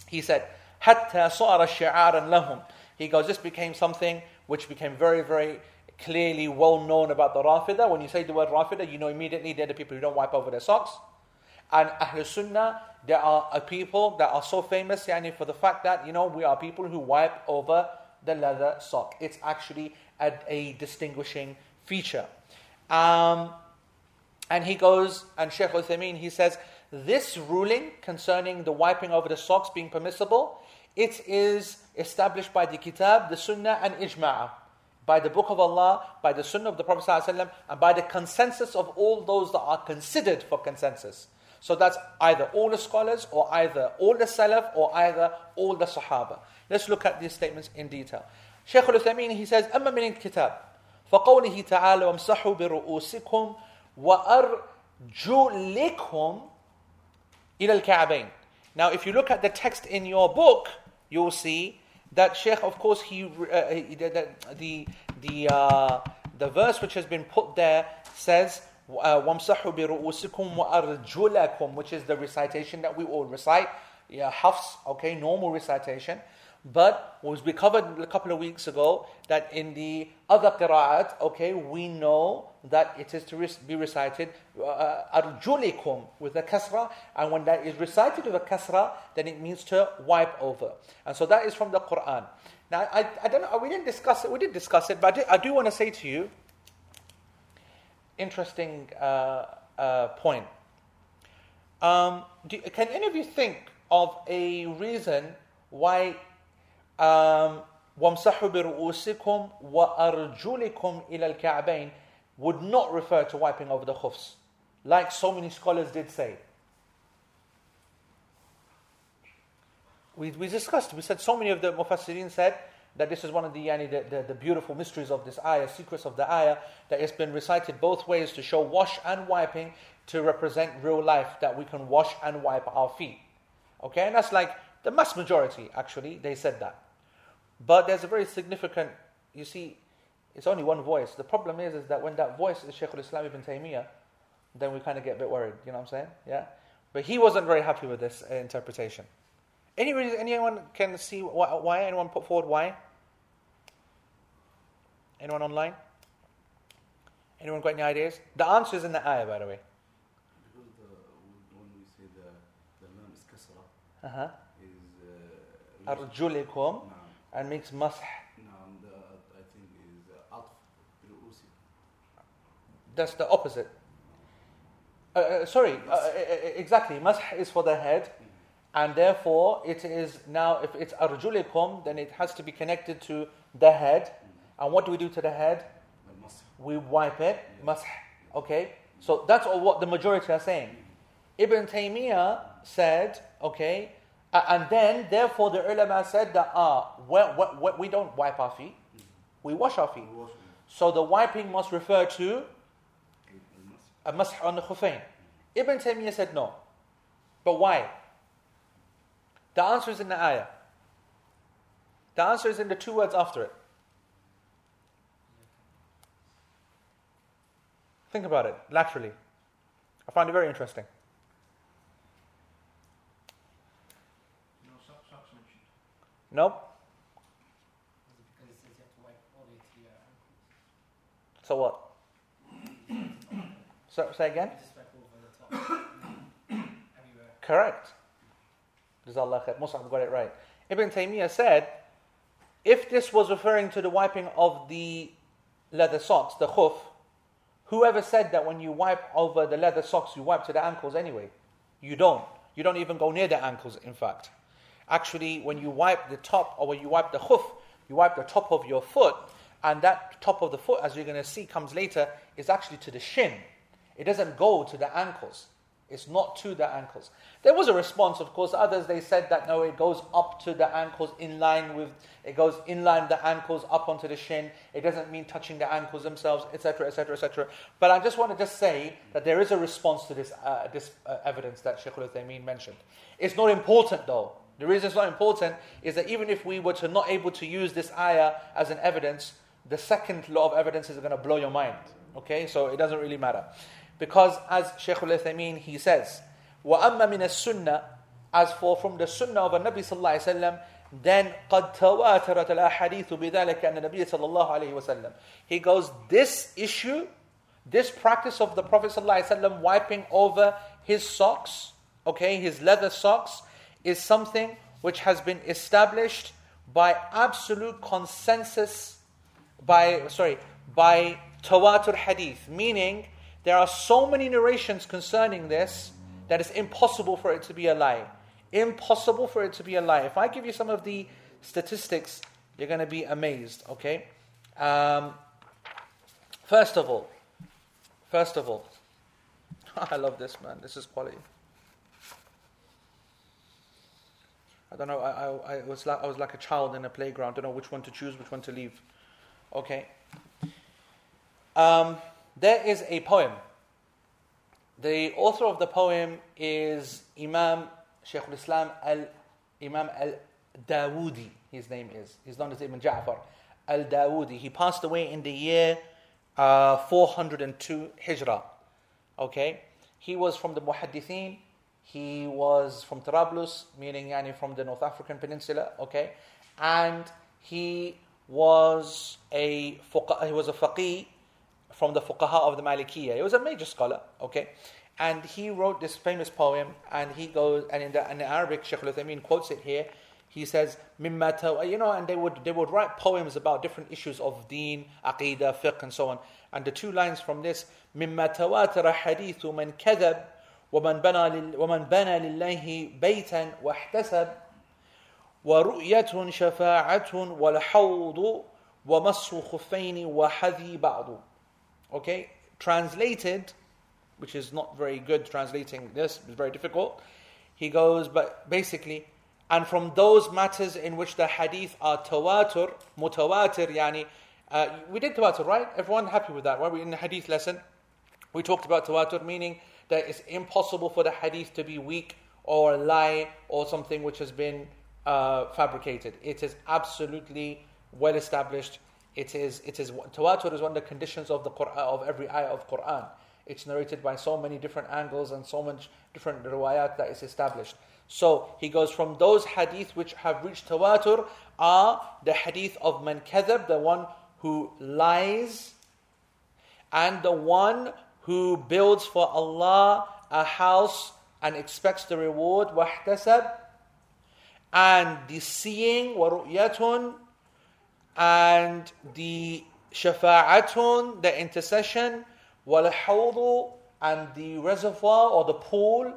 he said, حتى صار شعارا لهم he goes, this became something which became very, very clearly well known about the Rafida. When you say the word Rafida, you know immediately they're the people who don't wipe over their socks. And Ahl Sunnah, there are a people that are so famous yani, for the fact that, you know, we are people who wipe over the leather sock. It's actually a, a distinguishing feature. Um, and he goes, and Sheikh Uthaymeen, he says, this ruling concerning the wiping over the socks being permissible it is established by the Kitab, the Sunnah, and Ijma'ah. by the Book of Allah, by the Sunnah of the Prophet and by the consensus of all those that are considered for consensus. So that's either all the scholars, or either all the Salaf, or either all the Sahaba. Let's look at these statements in detail. Shaykh al-Uthaymeen, he says, أما من الكتاب فقوله تعالى وامسحوا برؤوسكم وأرجلكم إلى الكعبين. Now, if you look at the text in your book, you'll see that Sheikh, of course, he, uh, the the the, uh, the verse which has been put there says وَامْسَحُوا بِرُؤُوسِكُمْ وَأَرْجُلَكُمْ which is the recitation that we all recite. Yeah, Hafs, okay, normal recitation. But was we covered a couple of weeks ago that in the other qira'at, okay, we know that it is to be recited uh, arjulikum with a kasra, and when that is recited with a kasra, then it means to wipe over. And so that is from the Quran. Now, I, I don't know, we didn't discuss it, we did discuss it, but I do, I do want to say to you, interesting uh, uh, point. Um, do, can any of you think of a reason why um, wa Arjulikum ila al Kaabain" would not refer to wiping over the khufs, like so many scholars did say. We, we discussed, we said so many of the Mufassirin said that this is one of the, yani, the, the, the, beautiful mysteries of this ayah, secrets of the ayah, that it's been recited both ways to show wash and wiping to represent real life, that we can wash and wipe our feet. Okay, and that's like the mass majority, actually, they said that. But there's a very significant, you see, it's only one voice. The problem is, is that when that voice is Shaykh al-Islam ibn Taymiyyah, then we kind of get a bit worried. You know what I'm saying? Yeah. But he wasn't very happy with this interpretation. Any reason, anyone can see why, why? Anyone put forward why? Anyone online? Anyone got any ideas? The answer is in the ayah, by the way. Because the, when we say the, the lam is kasra, uh-huh. is uh, arjulikum, no. and makes masah. No, the, I think is uh, atf, That's the opposite. Uh, uh, sorry, uh, uh, uh, exactly. Masah is for the head, mm-hmm. and therefore it is now, if it's arjulikum, then it has to be connected to the head and what do we do to the head? We wipe it. Masah. Okay? So that's all what the majority are saying. Ibn Taymiyyah said, okay, and then therefore the ulama said that ah, we, we, we don't wipe our feet, we wash our feet. So the wiping must refer to a masḥ on the khufayn. Ibn Taymiyyah said no. But why? The answer is in the ayah. The answer is in the two words after it. Think about it laterally. I find it very interesting. No, shock mentioned. Nope. Because it says you have to wipe all the way to your ankles. So what? so, say again? You just wipe over the Correct. Jazakallah khair. Mus'ab got it right. Ibn Taymiyyah said, if this was referring to the wiping of the leather socks, the khuf, whoever said that when you wipe over the leather socks, you wipe to the ankles anyway? You don't. You don't even go near the ankles, in fact. Actually, when you wipe the top or when you wipe the khuf, you wipe the top of your foot, and that top of the foot, as you're going to see comes later, is actually to the shin. It doesn't go to the ankles. It's not to the ankles. There was a response, of course. Others they said that no, it goes up to the ankles, in line with it goes in line the ankles up onto the shin. It doesn't mean touching the ankles themselves, etc., etc., etc. But I just want to just say that there is a response to this uh, this uh, evidence that Sheikh al-Uthaymeen mentioned. It's not important though. The reason it's not important is that even if we were to not able to use this ayah as an evidence, the second law of evidence is going to blow your mind. Okay, so it doesn't really matter. Because as Shaykh al-Uthaymeen, he says, وَأَمَّا مِنَ السُنَّةِ As for from the sunnah of the Nabi sallallahu alayhi wa sallam, then قَدْ تَوَاتَرَتَ الْأَحَادِيثُ بِذَلِكَ أَنَّ النَّبِيَّ صلى الله عليه وسلم He goes, this issue, this practice of the Prophet sallallahu alayhi wa sallam wiping over his socks, okay, his leather socks, is something which has been established by absolute consensus, by, sorry, by tawatur hadith, meaning there are so many narrations concerning this that it's impossible for it to be a lie. Impossible for it to be a lie. If I give you some of the statistics, you're going to be amazed, okay? Um, first of all, first of all, [LAUGHS] I love this man. This is quality. I don't know. I, I, I was like I was like a child in a playground. Don't know which one to choose, which one to leave. Okay. Um, there is a poem. The author of the poem is Imam Shaykh al-Islam al Imam al Dawoodi. His name is. He's known as Ibn Ja'far al Dawoodi. He passed away in the year uh, 402 Hijrah. Okay, he was from the Muhaddithin. He was from Trablus, meaning yani from the North African Peninsula. Okay, and he was a fuqa, he was a faqih from the fuqaha of the Malikiyah. He was a major scholar. Okay, and he wrote this famous poem, and he goes and in the, in the Arabic, Sheikh Al-Uthaymeen quotes it here. He says, "Mimma you know, and they would they would write poems about different issues of deen, aqidah, fiqh, and so on. And the two lines from this, مما تواتر حديث من كذب ومن بنى ومن بنى لله بيتا واحتسب ورؤية شفاعة والحوض ومص خفين وحذي بعض. Okay, translated, which is not very good translating this, it's very difficult. He goes, but basically, and from those matters in which the hadith are tawatur, mutawatir, yani, uh, we did tawatur, right? Everyone happy with that, right? We in the hadith lesson, we talked about tawatur, meaning that it's impossible for the hadith to be weak or a lie or something which has been uh, fabricated. It is absolutely well established. It is, it is, tawatur is one of the conditions of the Quran, of every ayah of Quran. It's narrated by so many different angles and so much different riwayat that is established. So he goes from those hadith which have reached tawatur are the hadith of man the one who lies, and the one who builds for Allah a house and expects the reward, wahtasab, and the seeing, waru'yatun, and the shafa'atun, the intercession, wal and the reservoir or the pool,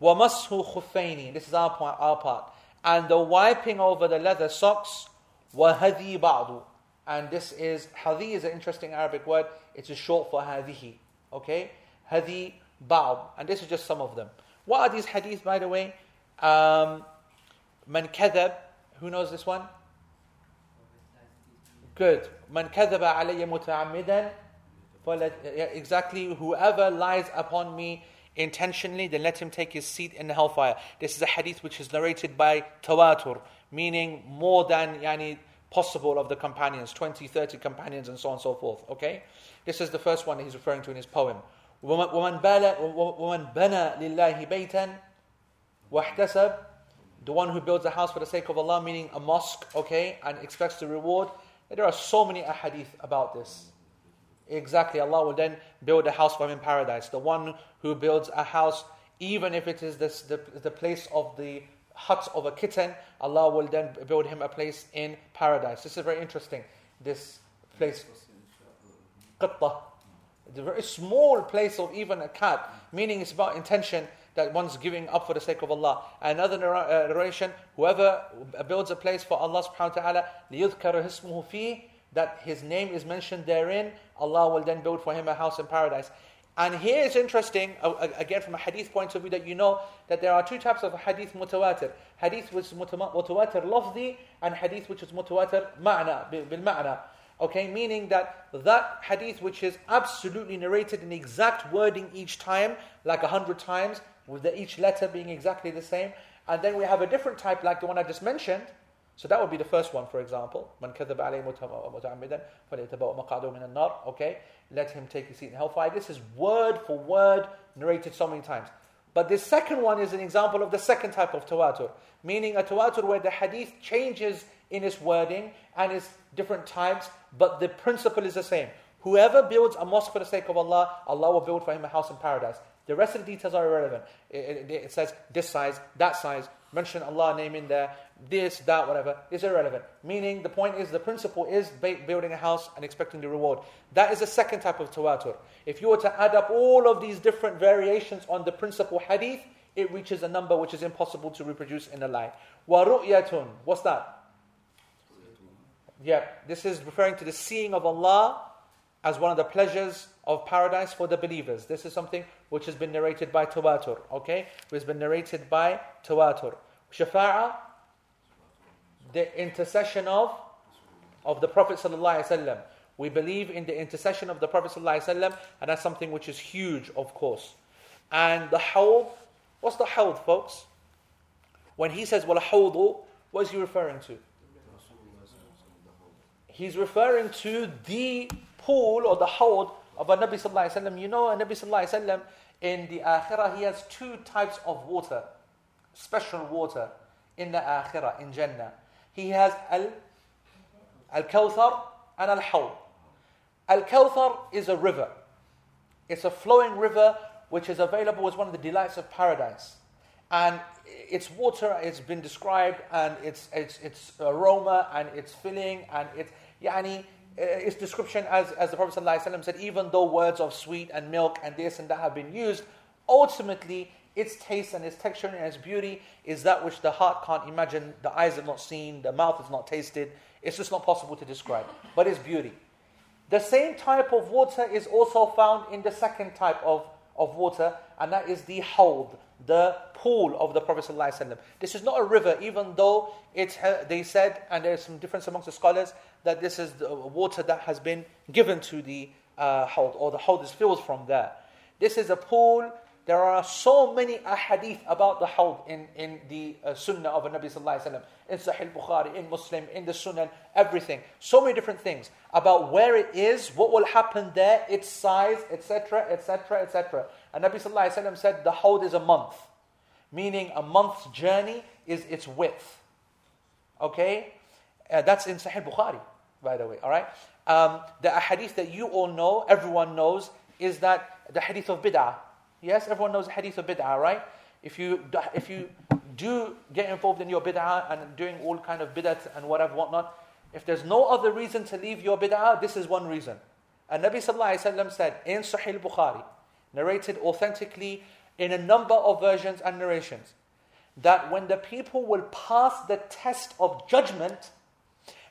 wa mashu this is our part, our part, and the wiping over the leather socks, wa hadi ba'du, and this is, hadi is an interesting Arabic word, it's a short for hadihi, okay, hadi ba'd, and this is just some of them. What are these hadith, by the way? Um, man kadhab, who knows this one? Good. Man kadhaba alayya muta'ammidan. Exactly. Whoever lies upon me intentionally, then let him take his seat in the hellfire. This is a hadith which is narrated by tawatur, meaning more than yani, possible of the companions, 20, 30 companions, and so on and so forth. Okay? This is the first one he's referring to in his poem. وَمَنْ بَنَى لِلَّهِ بَيْتًا وَاحْتَسَبْ The one who builds a house for the sake of Allah, meaning a mosque, okay, and expects the reward. there are so many ahadith about this. Exactly, Allah will then build a house for him in paradise. The one who builds a house, even if it is this, the, the place of the hut of a kitten, Allah will then build him a place in paradise. This is very interesting. This place, qatta, the very small place of even a cat, meaning it's about intention that one's giving up for the sake of Allah. Another uh, narration, whoever builds a place for Allah subhanahu wa ta'ala, لِيُذْكَرُ اسْمُهُ فِيهِ that his name is mentioned therein, Allah will then build for him a house in paradise. And here is interesting, again from a hadith point of view, that you know that there are two types of hadith mutawatir. Hadith which is mutawatir lafzi and hadith which is mutawatir ma'na, bil ma'na. Okay, meaning that that hadith which is absolutely narrated in exact wording each time, like a hundred times, with the, each letter being exactly the same. And then we have a different type like the one I just mentioned, so that would be the first one, for example. Okay, let him take his seat in hellfire. This is word for word narrated so many times. But the second one is an example of the second type of tawatur, meaning a tawatur where the hadith changes in its wording and its different types, but the principle is the same. Whoever builds a mosque for the sake of Allah, Allah will build for him a house in paradise. The rest of the details are irrelevant. It, it, it says this size, that size, mention Allah name in there, this, that, whatever, is irrelevant. Meaning, the point is, the principle is building a house and expecting the reward. That is the second type of tawatur. If you were to add up all of these different variations on the principle hadith, it reaches a number which is impossible to reproduce in a lie. Wa ru'yatun, what's that? Yeah, this is referring to the seeing of Allah as one of the pleasures of paradise for the believers. This is something which has been narrated by Tawatur, okay? Which has been narrated by Tawatur. Shafa'a, the intercession of of the Prophet ﷺ. We believe in the intercession of the Prophet ﷺ, and that's something which is huge, of course. And the hawd, what's the hawd, folks? When he says, wal hawdu, what is he referring to? He's referring to the pool or the hawd of a Nabi Sallallahu Alaihi Wasallam. You know, a Nabi Sallallahu Alaihi Wasallam in the Akhirah, he has two types of water, special water in the Akhirah, in Jannah. He has al al Kawthar and al Hawd. Al Kawthar is a river. It's a flowing river which is available as one of the delights of paradise. And its water has been described, and its, its, its aroma, and its filling, and its, yani, Uh, its description, as, as the Prophet ﷺ said, even though words of sweet and milk and this and that have been used, ultimately its taste and its texture and its beauty is that which the heart can't imagine, the eyes have not seen, the mouth has not tasted. It's just not possible to describe. But it's beauty. The same type of water is also found in the second type of, of water, and that is the hawd, the pool of the Prophet. ﷺ. This is not a river, even though it's, they said, and there's some difference amongst the scholars, that this is the water that has been given to the uh, or the hawd is filled from there. This is a pool there are so many ahadith about the hawd in, in the uh, sunnah of Nabi Sallallahu Alaihi Wasallam, in Sahih Bukhari, in Muslim, in the sunnah, everything. So many different things about where it is, what will happen there, its size, etc., etc., etc. And Nabi Sallallahu Alaihi Wasallam said the hawd is a month, meaning a month's journey is its width. Okay? Uh, that's in Sahih Bukhari, by the way, all right? Um, the ahadith that you all know, everyone knows, is that the hadith of bid'ah. Yes, everyone knows hadith of bid'ah, right? If you, if you do get involved in your bid'ah and doing all kind of bid'ah and whatever, whatnot, if there's no other reason to leave your bid'ah, this is one reason. And Nabi Sallallahu said in Sahih Bukhari, narrated authentically in a number of versions and narrations, that when the people will pass the test of judgment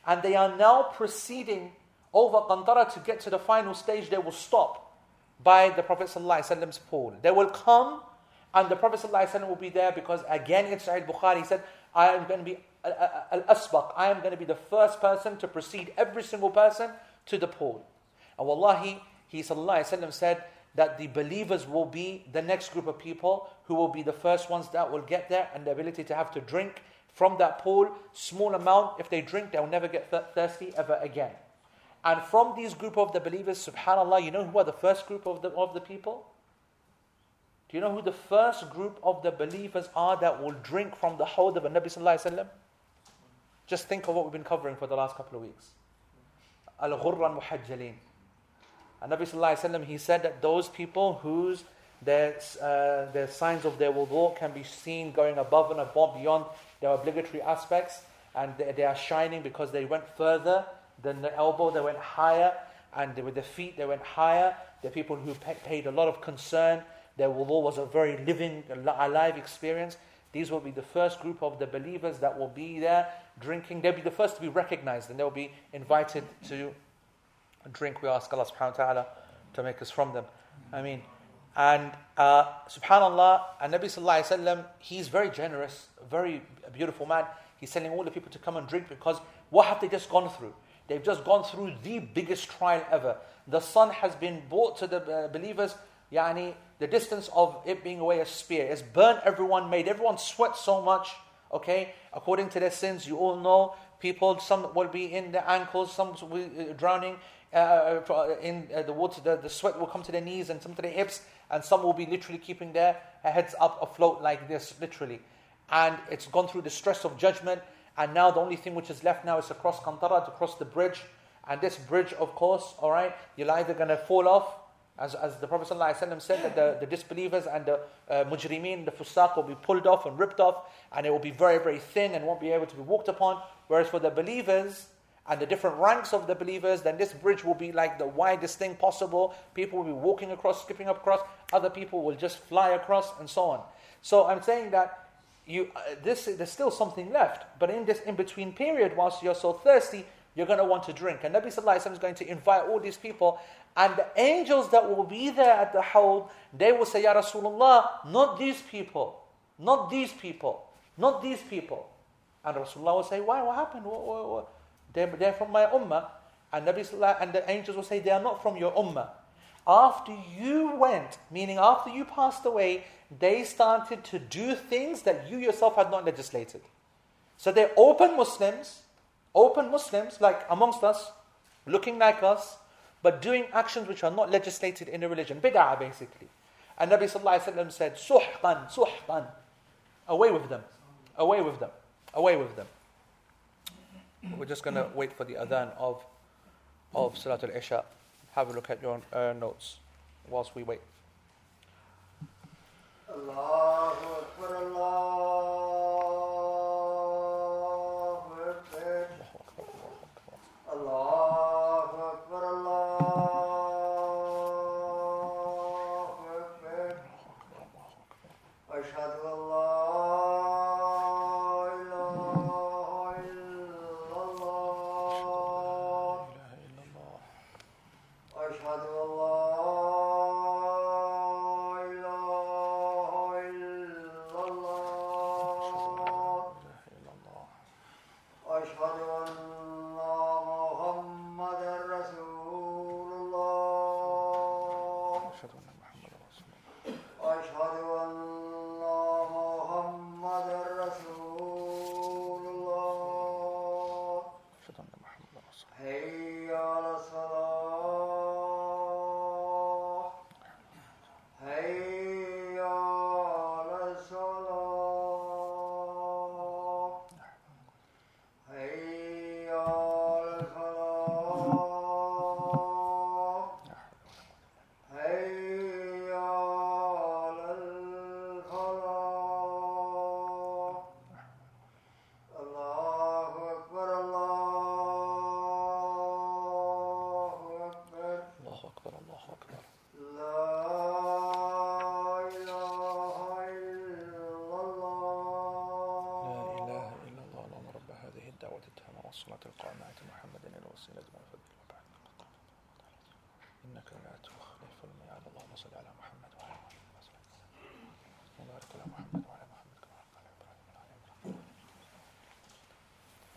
and they are now proceeding over Qantara to get to the final stage, they will stop by the Prophet ﷺ's pool. They will come and the Prophet ﷺ will be there because again in Sahih Bukhari he said, I am going to be al-asbaq, I am going to be the first person to precede every single person to the pool. And wallahi, he ﷺ said that the believers will be the next group of people who will be the first ones that will get there and the ability to have to drink from that pool, small amount. If they drink, they will never get thirsty ever again. And from these group of the believers, subhanAllah, you know who are the first group of the, of the people? Do you know who the first group of the believers are that will drink from the hawd of Nabi Sallallahu Alaihi Wasallam? Just think of what we've been covering for the last couple of weeks. Al-Ghurran Muhajjalin. And Nabi Sallallahu Alaihi Wasallam, he said that those people whose their, uh, their signs of their wudu can be seen going above and above beyond their obligatory aspects and they, they are shining because they went further then the elbow, they went higher. And with the feet, they went higher. The people who paid a lot of concern. Their wudu was a very living, alive experience. These will be the first group of the believers that will be there drinking. They'll be the first to be recognized and they'll be invited to drink. We ask Allah subhanahu wa ta'ala to make us from them. I mean, and uh, subhanAllah, and Nabi sallallahu alayhi wa he's very generous, very beautiful man. He's telling all the people to come and drink because what have they just gone through? They've just gone through the biggest trial ever. The sun has been brought to the uh, believers, yani, the distance of it being away a spear. It's burnt everyone, made everyone sweat so much, okay? According to their sins, you all know, people, some will be in their ankles, some will be uh, drowning uh, uh, in the water, the, the sweat will come to their knees and some to their hips, and some will be literally keeping their heads up afloat like this, literally. And it's gone through the stress of judgment, and now the only thing which is left now is to cross Qantara, to cross the bridge. And this bridge, of course, all right, you're either going to fall off, as, as the Prophet ﷺ said, that the, the disbelievers and the uh, mujrimeen, the fusaq will be pulled off and ripped off, and it will be very, very thin and won't be able to be walked upon. Whereas for the believers, and the different ranks of the believers, then this bridge will be like the widest thing possible. People will be walking across, skipping across. Other people will just fly across, and so on. So I'm saying that you, uh, this, there's still something left. But in this in between period, whilst you're so thirsty, You're going to want to drink. And Nabi Sallallahu Alaihi Wasallam is going to invite all these people. And the angels that will be there at the Hawd, they will say, Ya Rasulullah, not these people. Not these people. Not these people. And Rasulullah will say, Why? What happened? What, what, what? They're, they're from my ummah. And, Nabi Sallallahu, and the angels will say, They are not from your ummah. After you went, meaning after you passed away, they started to do things that you yourself had not legislated. So they're open Muslims, open Muslims like amongst us, looking like us, but doing actions which are not legislated in the religion. Bid'ah basically. And Nabi Sallallahu said, Suhqan, suhqan. Away with them. Away with them. Away with them. We're just going to wait for the adhan of, of Salatul Isha. Have a look at your uh, notes whilst we wait. Allah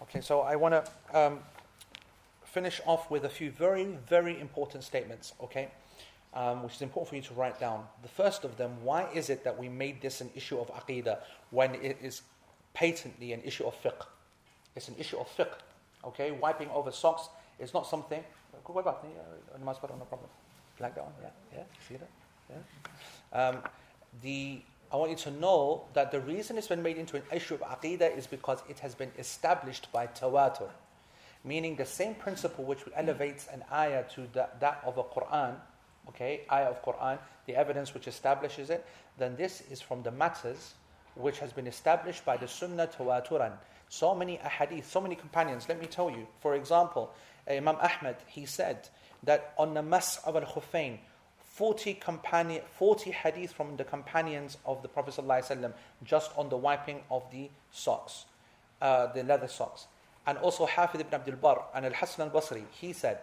Okay, so I want to um, finish off with a few very, very important statements, okay? Um, which is important for you to write down. The first of them, why is it that we made this an issue of aqidah when it is patently an issue of fiqh? It's an issue of fiqh, okay? Wiping over socks is not something. Me? Uh, No problem. Like that one? Yeah, yeah. See that? Yeah. Um, the I want you to know that the reason it's been made into an issue of aqidah is because it has been established by tawatur, meaning the same principle which elevates an ayah to the, that of a Quran, okay, ayah of Quran, the evidence which establishes it, then this is from the matters which has been established by the Sunnah tawaturan. So many ahadith, so many companions. Let me tell you, for example, Imam Ahmad, he said that on the Mas of al Khufain, 40, companion, 40 hadith from the companions of the Prophet ﷺ just on the wiping of the socks, uh, the leather socks. And also Hafid ibn Abdul Bar and Al Hasan al Basri, he said,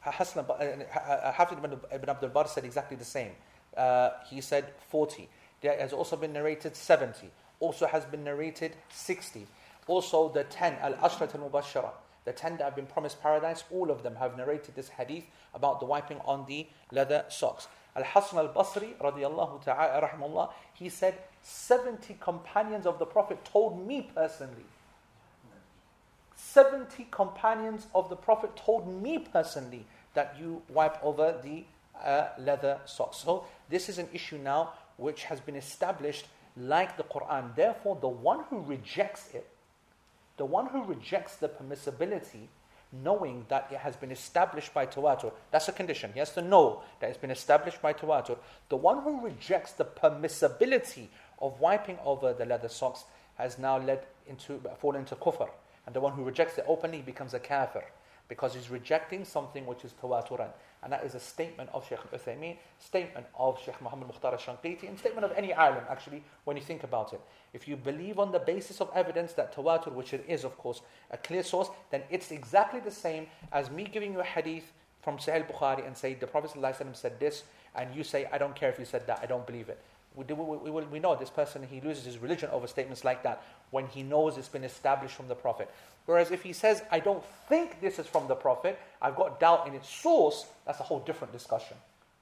Hasan, uh, uh, Hafid ibn, Abdul Bar said exactly the same. Uh, he said 40. There has also been narrated 70. Also has been narrated 60. Also the 10, Al Ashrat al Mubashara, the 10 that have been promised paradise, all of them have narrated this hadith about the wiping on the leather socks. Al Hasan al Basri, radiallahu ta'ala, he said, 70 companions of the Prophet told me personally. 70 companions of the Prophet told me personally that you wipe over the uh, leather socks. So, this is an issue now which has been established like the Quran. Therefore, the one who rejects it, the one who rejects the permissibility, knowing that it has been established by Tawatur, that's a condition. He has to know that it's been established by Tawatur. The one who rejects the permissibility of wiping over the leather socks has now led into fallen into kufr. And the one who rejects it openly becomes a kafir. Because he's rejecting something which is tawaturan. And that is a statement of Shaykh al-Uthaymeen, statement of Shaykh Muhammad Mukhtar al-Shanqiti, and statement of any alim actually when you think about it. If you believe on the basis of evidence that tawatur, which it is of course a clear source, then it's exactly the same as me giving you a hadith from Sahih Bukhari and say the Prophet ﷺ said this, and you say, I don't care if you said that, I don't believe it. We, we, we, we know this person, he loses his religion over statements like that when he knows it's been established from the Prophet. Whereas if he says, I don't think this is from the Prophet, I've got doubt in its source, that's a whole different discussion.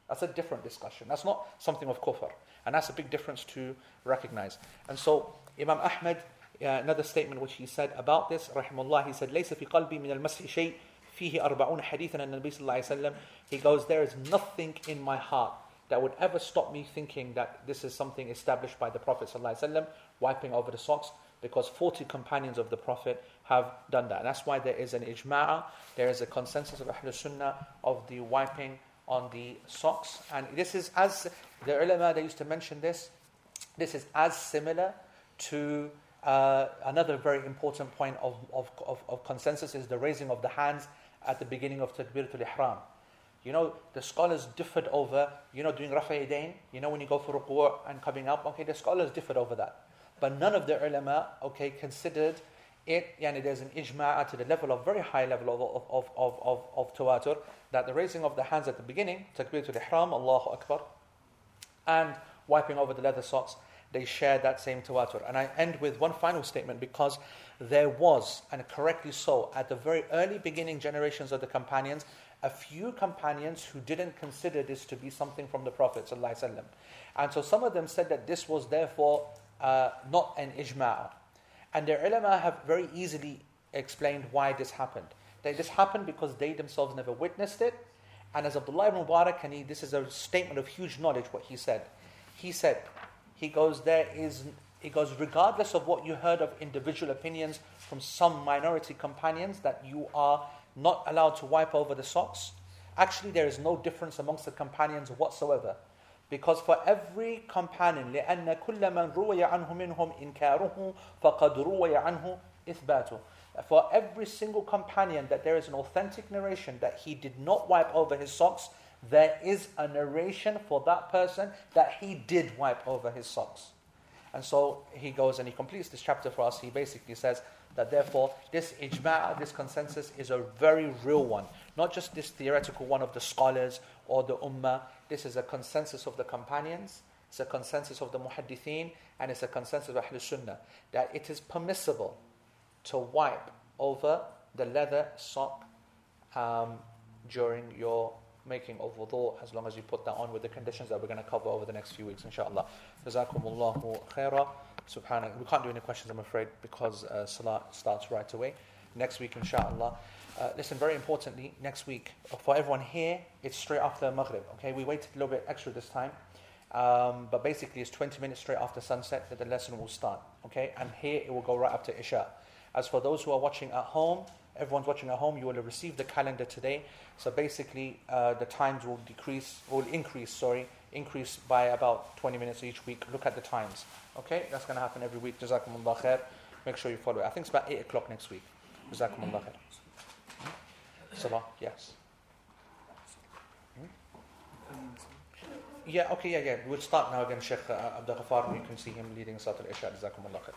That's a different discussion. That's not something of kufr. And that's a big difference to recognize. And so, Imam Ahmad, uh, another statement which he said about this, rahimullah, he said, ليس في قلبي من المسح شيء فيه أربعون حديثا عن النبي صلى الله عليه وسلم. He goes, there is nothing in my heart that would ever stop me thinking that this is something established by the Prophet صلى الله عليه وسلم, wiping over the socks, because 40 companions of the Prophet have done that. That's why there is an ijma'a, there is a consensus of Ahlul Sunnah of the wiping on the socks. And this is as, the ulama, they used to mention this, this is as similar to uh, another very important point of, of, of, of, consensus is the raising of the hands at the beginning of Takbiratul Ihram. You know, the scholars differed over, you know, doing Rafa'adain, you know, when you go for ruku' and coming up, okay, the scholars differed over that. But none of the ulama, okay, considered it, yani there's an ijma'a to the level of very high level of, of, of, of, of tawatur, that the raising of the hands at the beginning, takbiratul ihram, Allahu Akbar, and wiping over the leather socks, they share that same tawatur. And I end with one final statement because there was, and correctly so, at the very early beginning generations of the companions, a few companions who didn't consider this to be something from the Prophet. And so some of them said that this was therefore uh, not an ijma'. And the ulama have very easily explained why this happened. That this happened because they themselves never witnessed it. And as Abdullah ibn Mubarak, and he, this is a statement of huge knowledge, what he said. He said, he goes, there is, he goes, regardless of what you heard of individual opinions from some minority companions that you are not allowed to wipe over the socks, actually there is no difference amongst the companions whatsoever. Because for every companion, لأن كل من روي عنه منهم إنكاره فقد روي عنه إثباته. For every single companion that there is an authentic narration that he did not wipe over his socks, there is a narration for that person that he did wipe over his socks. And so he goes and he completes this chapter for us. He basically says that therefore this ijma', this consensus is a very real one. Not just this theoretical one of the scholars or the ummah. This is a consensus of the companions, it's a consensus of the muhaddithin, and it's a consensus of Ahlul Sunnah that it is permissible to wipe over the leather sock um, during your making of wudu as long as you put that on with the conditions that we're going to cover over the next few weeks inshallah. Jazakumullahu khaira we can't do any questions i'm afraid because uh, salah starts right away. Next week inshallah uh, listen very importantly next week for everyone here it's straight after maghrib okay we waited a little bit extra this time um, but basically it's 20 minutes straight after sunset that the lesson will start okay and here it will go right up to isha as for those who are watching at home everyone's watching at home you will have received the calendar today so basically, uh, the times will decrease, will increase, sorry, increase by about 20 minutes each week. Look at the times. Okay, that's going to happen every week. Jazakumullah khair. Make sure you follow it. I think it's about 8 o'clock next week. Jazakumullah khair. Salah, yes. Hmm? Yeah, okay, yeah, yeah. We'll start now again, Sheikh uh, Abdul Ghaffar. You can see him leading Salat al-Isha. Jazakumullah khair.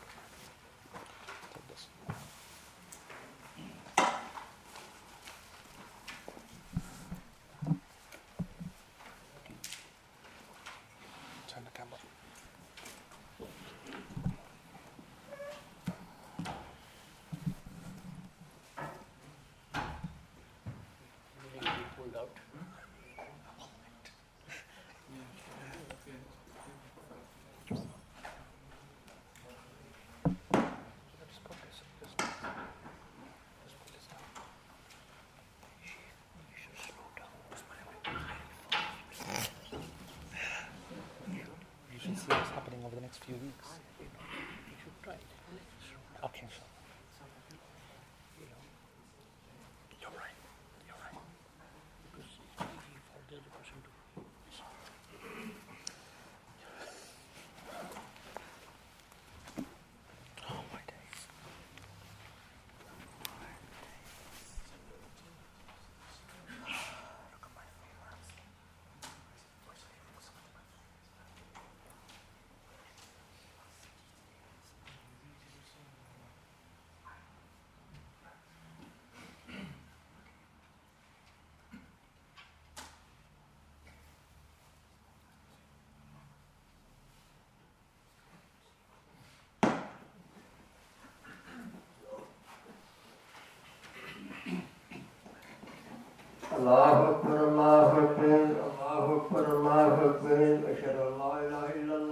اللہ اکبر اللہ اکبر اللہ اکبر اللہ اکبر اشہد اللہ الہ الا اللہ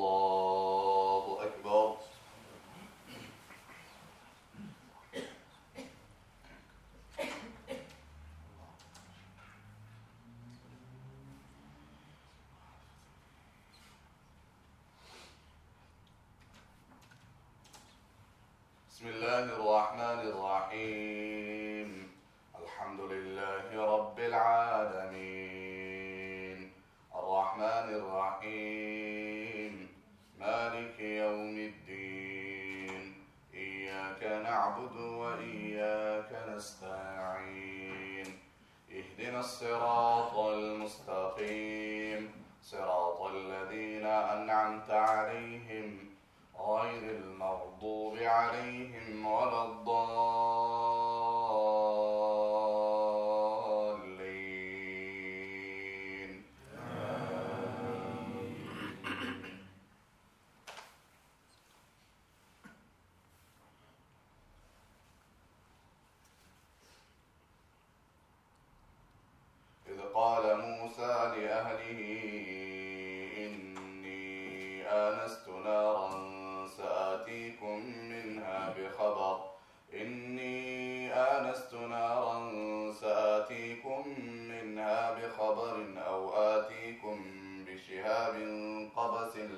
Allah.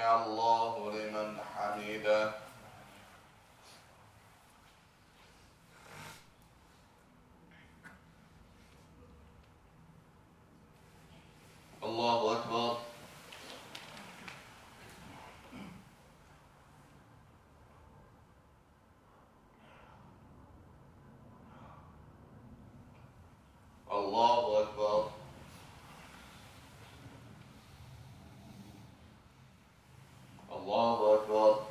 سمع الله لمن حمده الله أكبر الله أكبر الله أكبر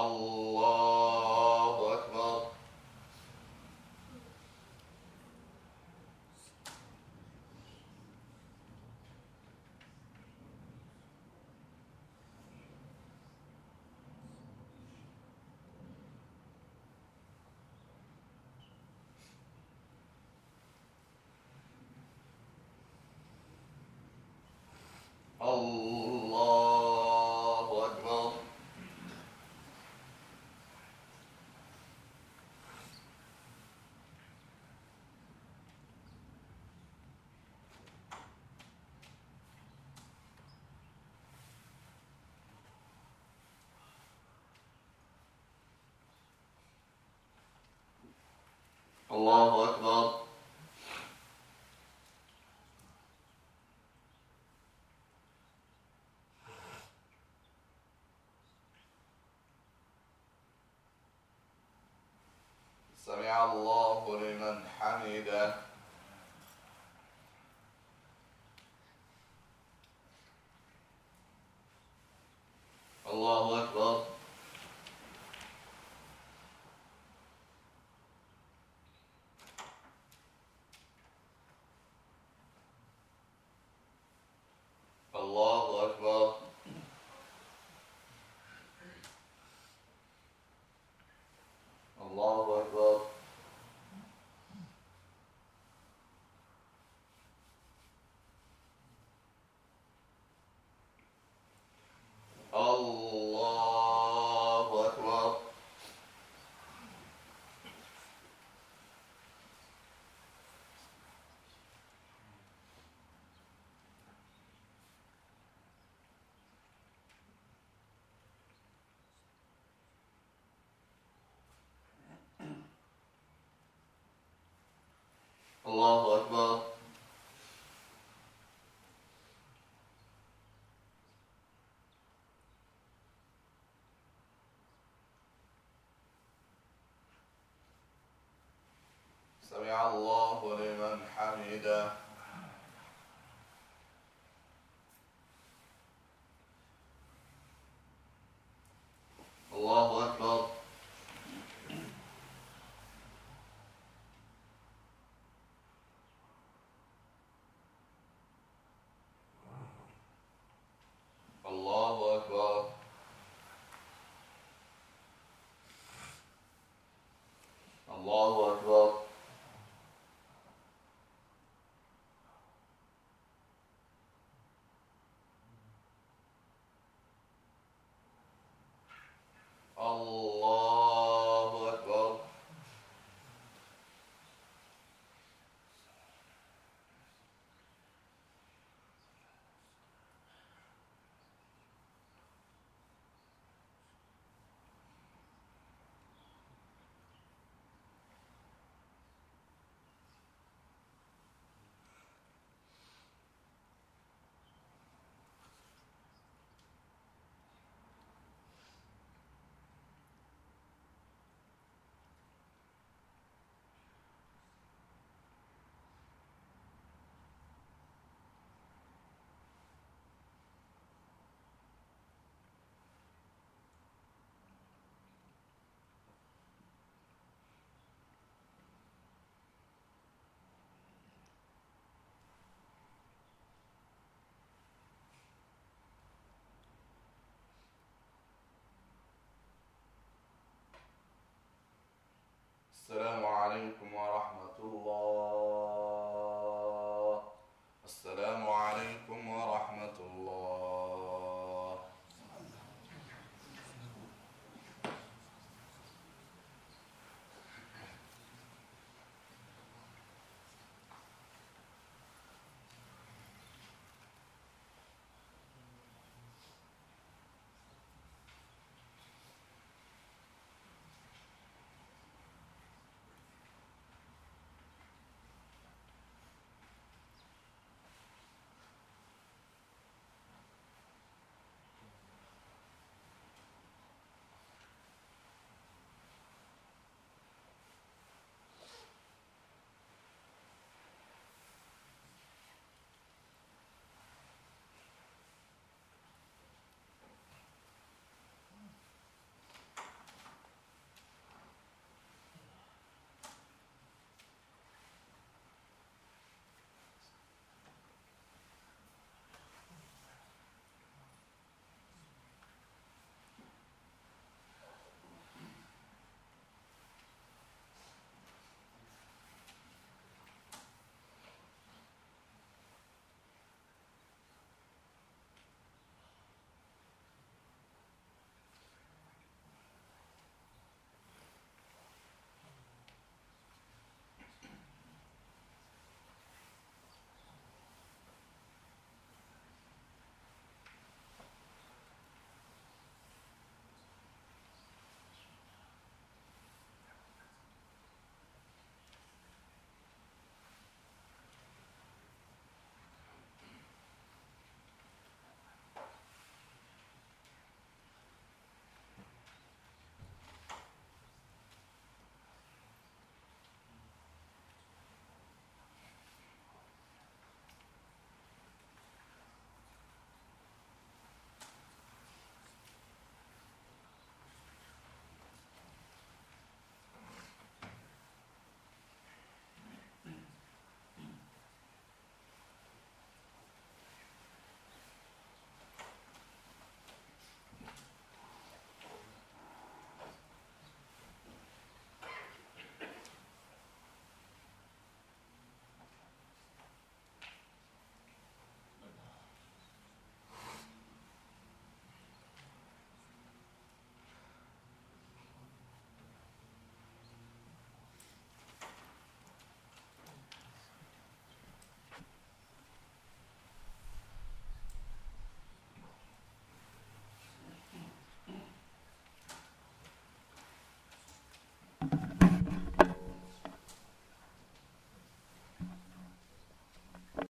老 الله أكبر. سمع الله لمن حمده. الله أكبر. سمع الله لمن حمده. I'll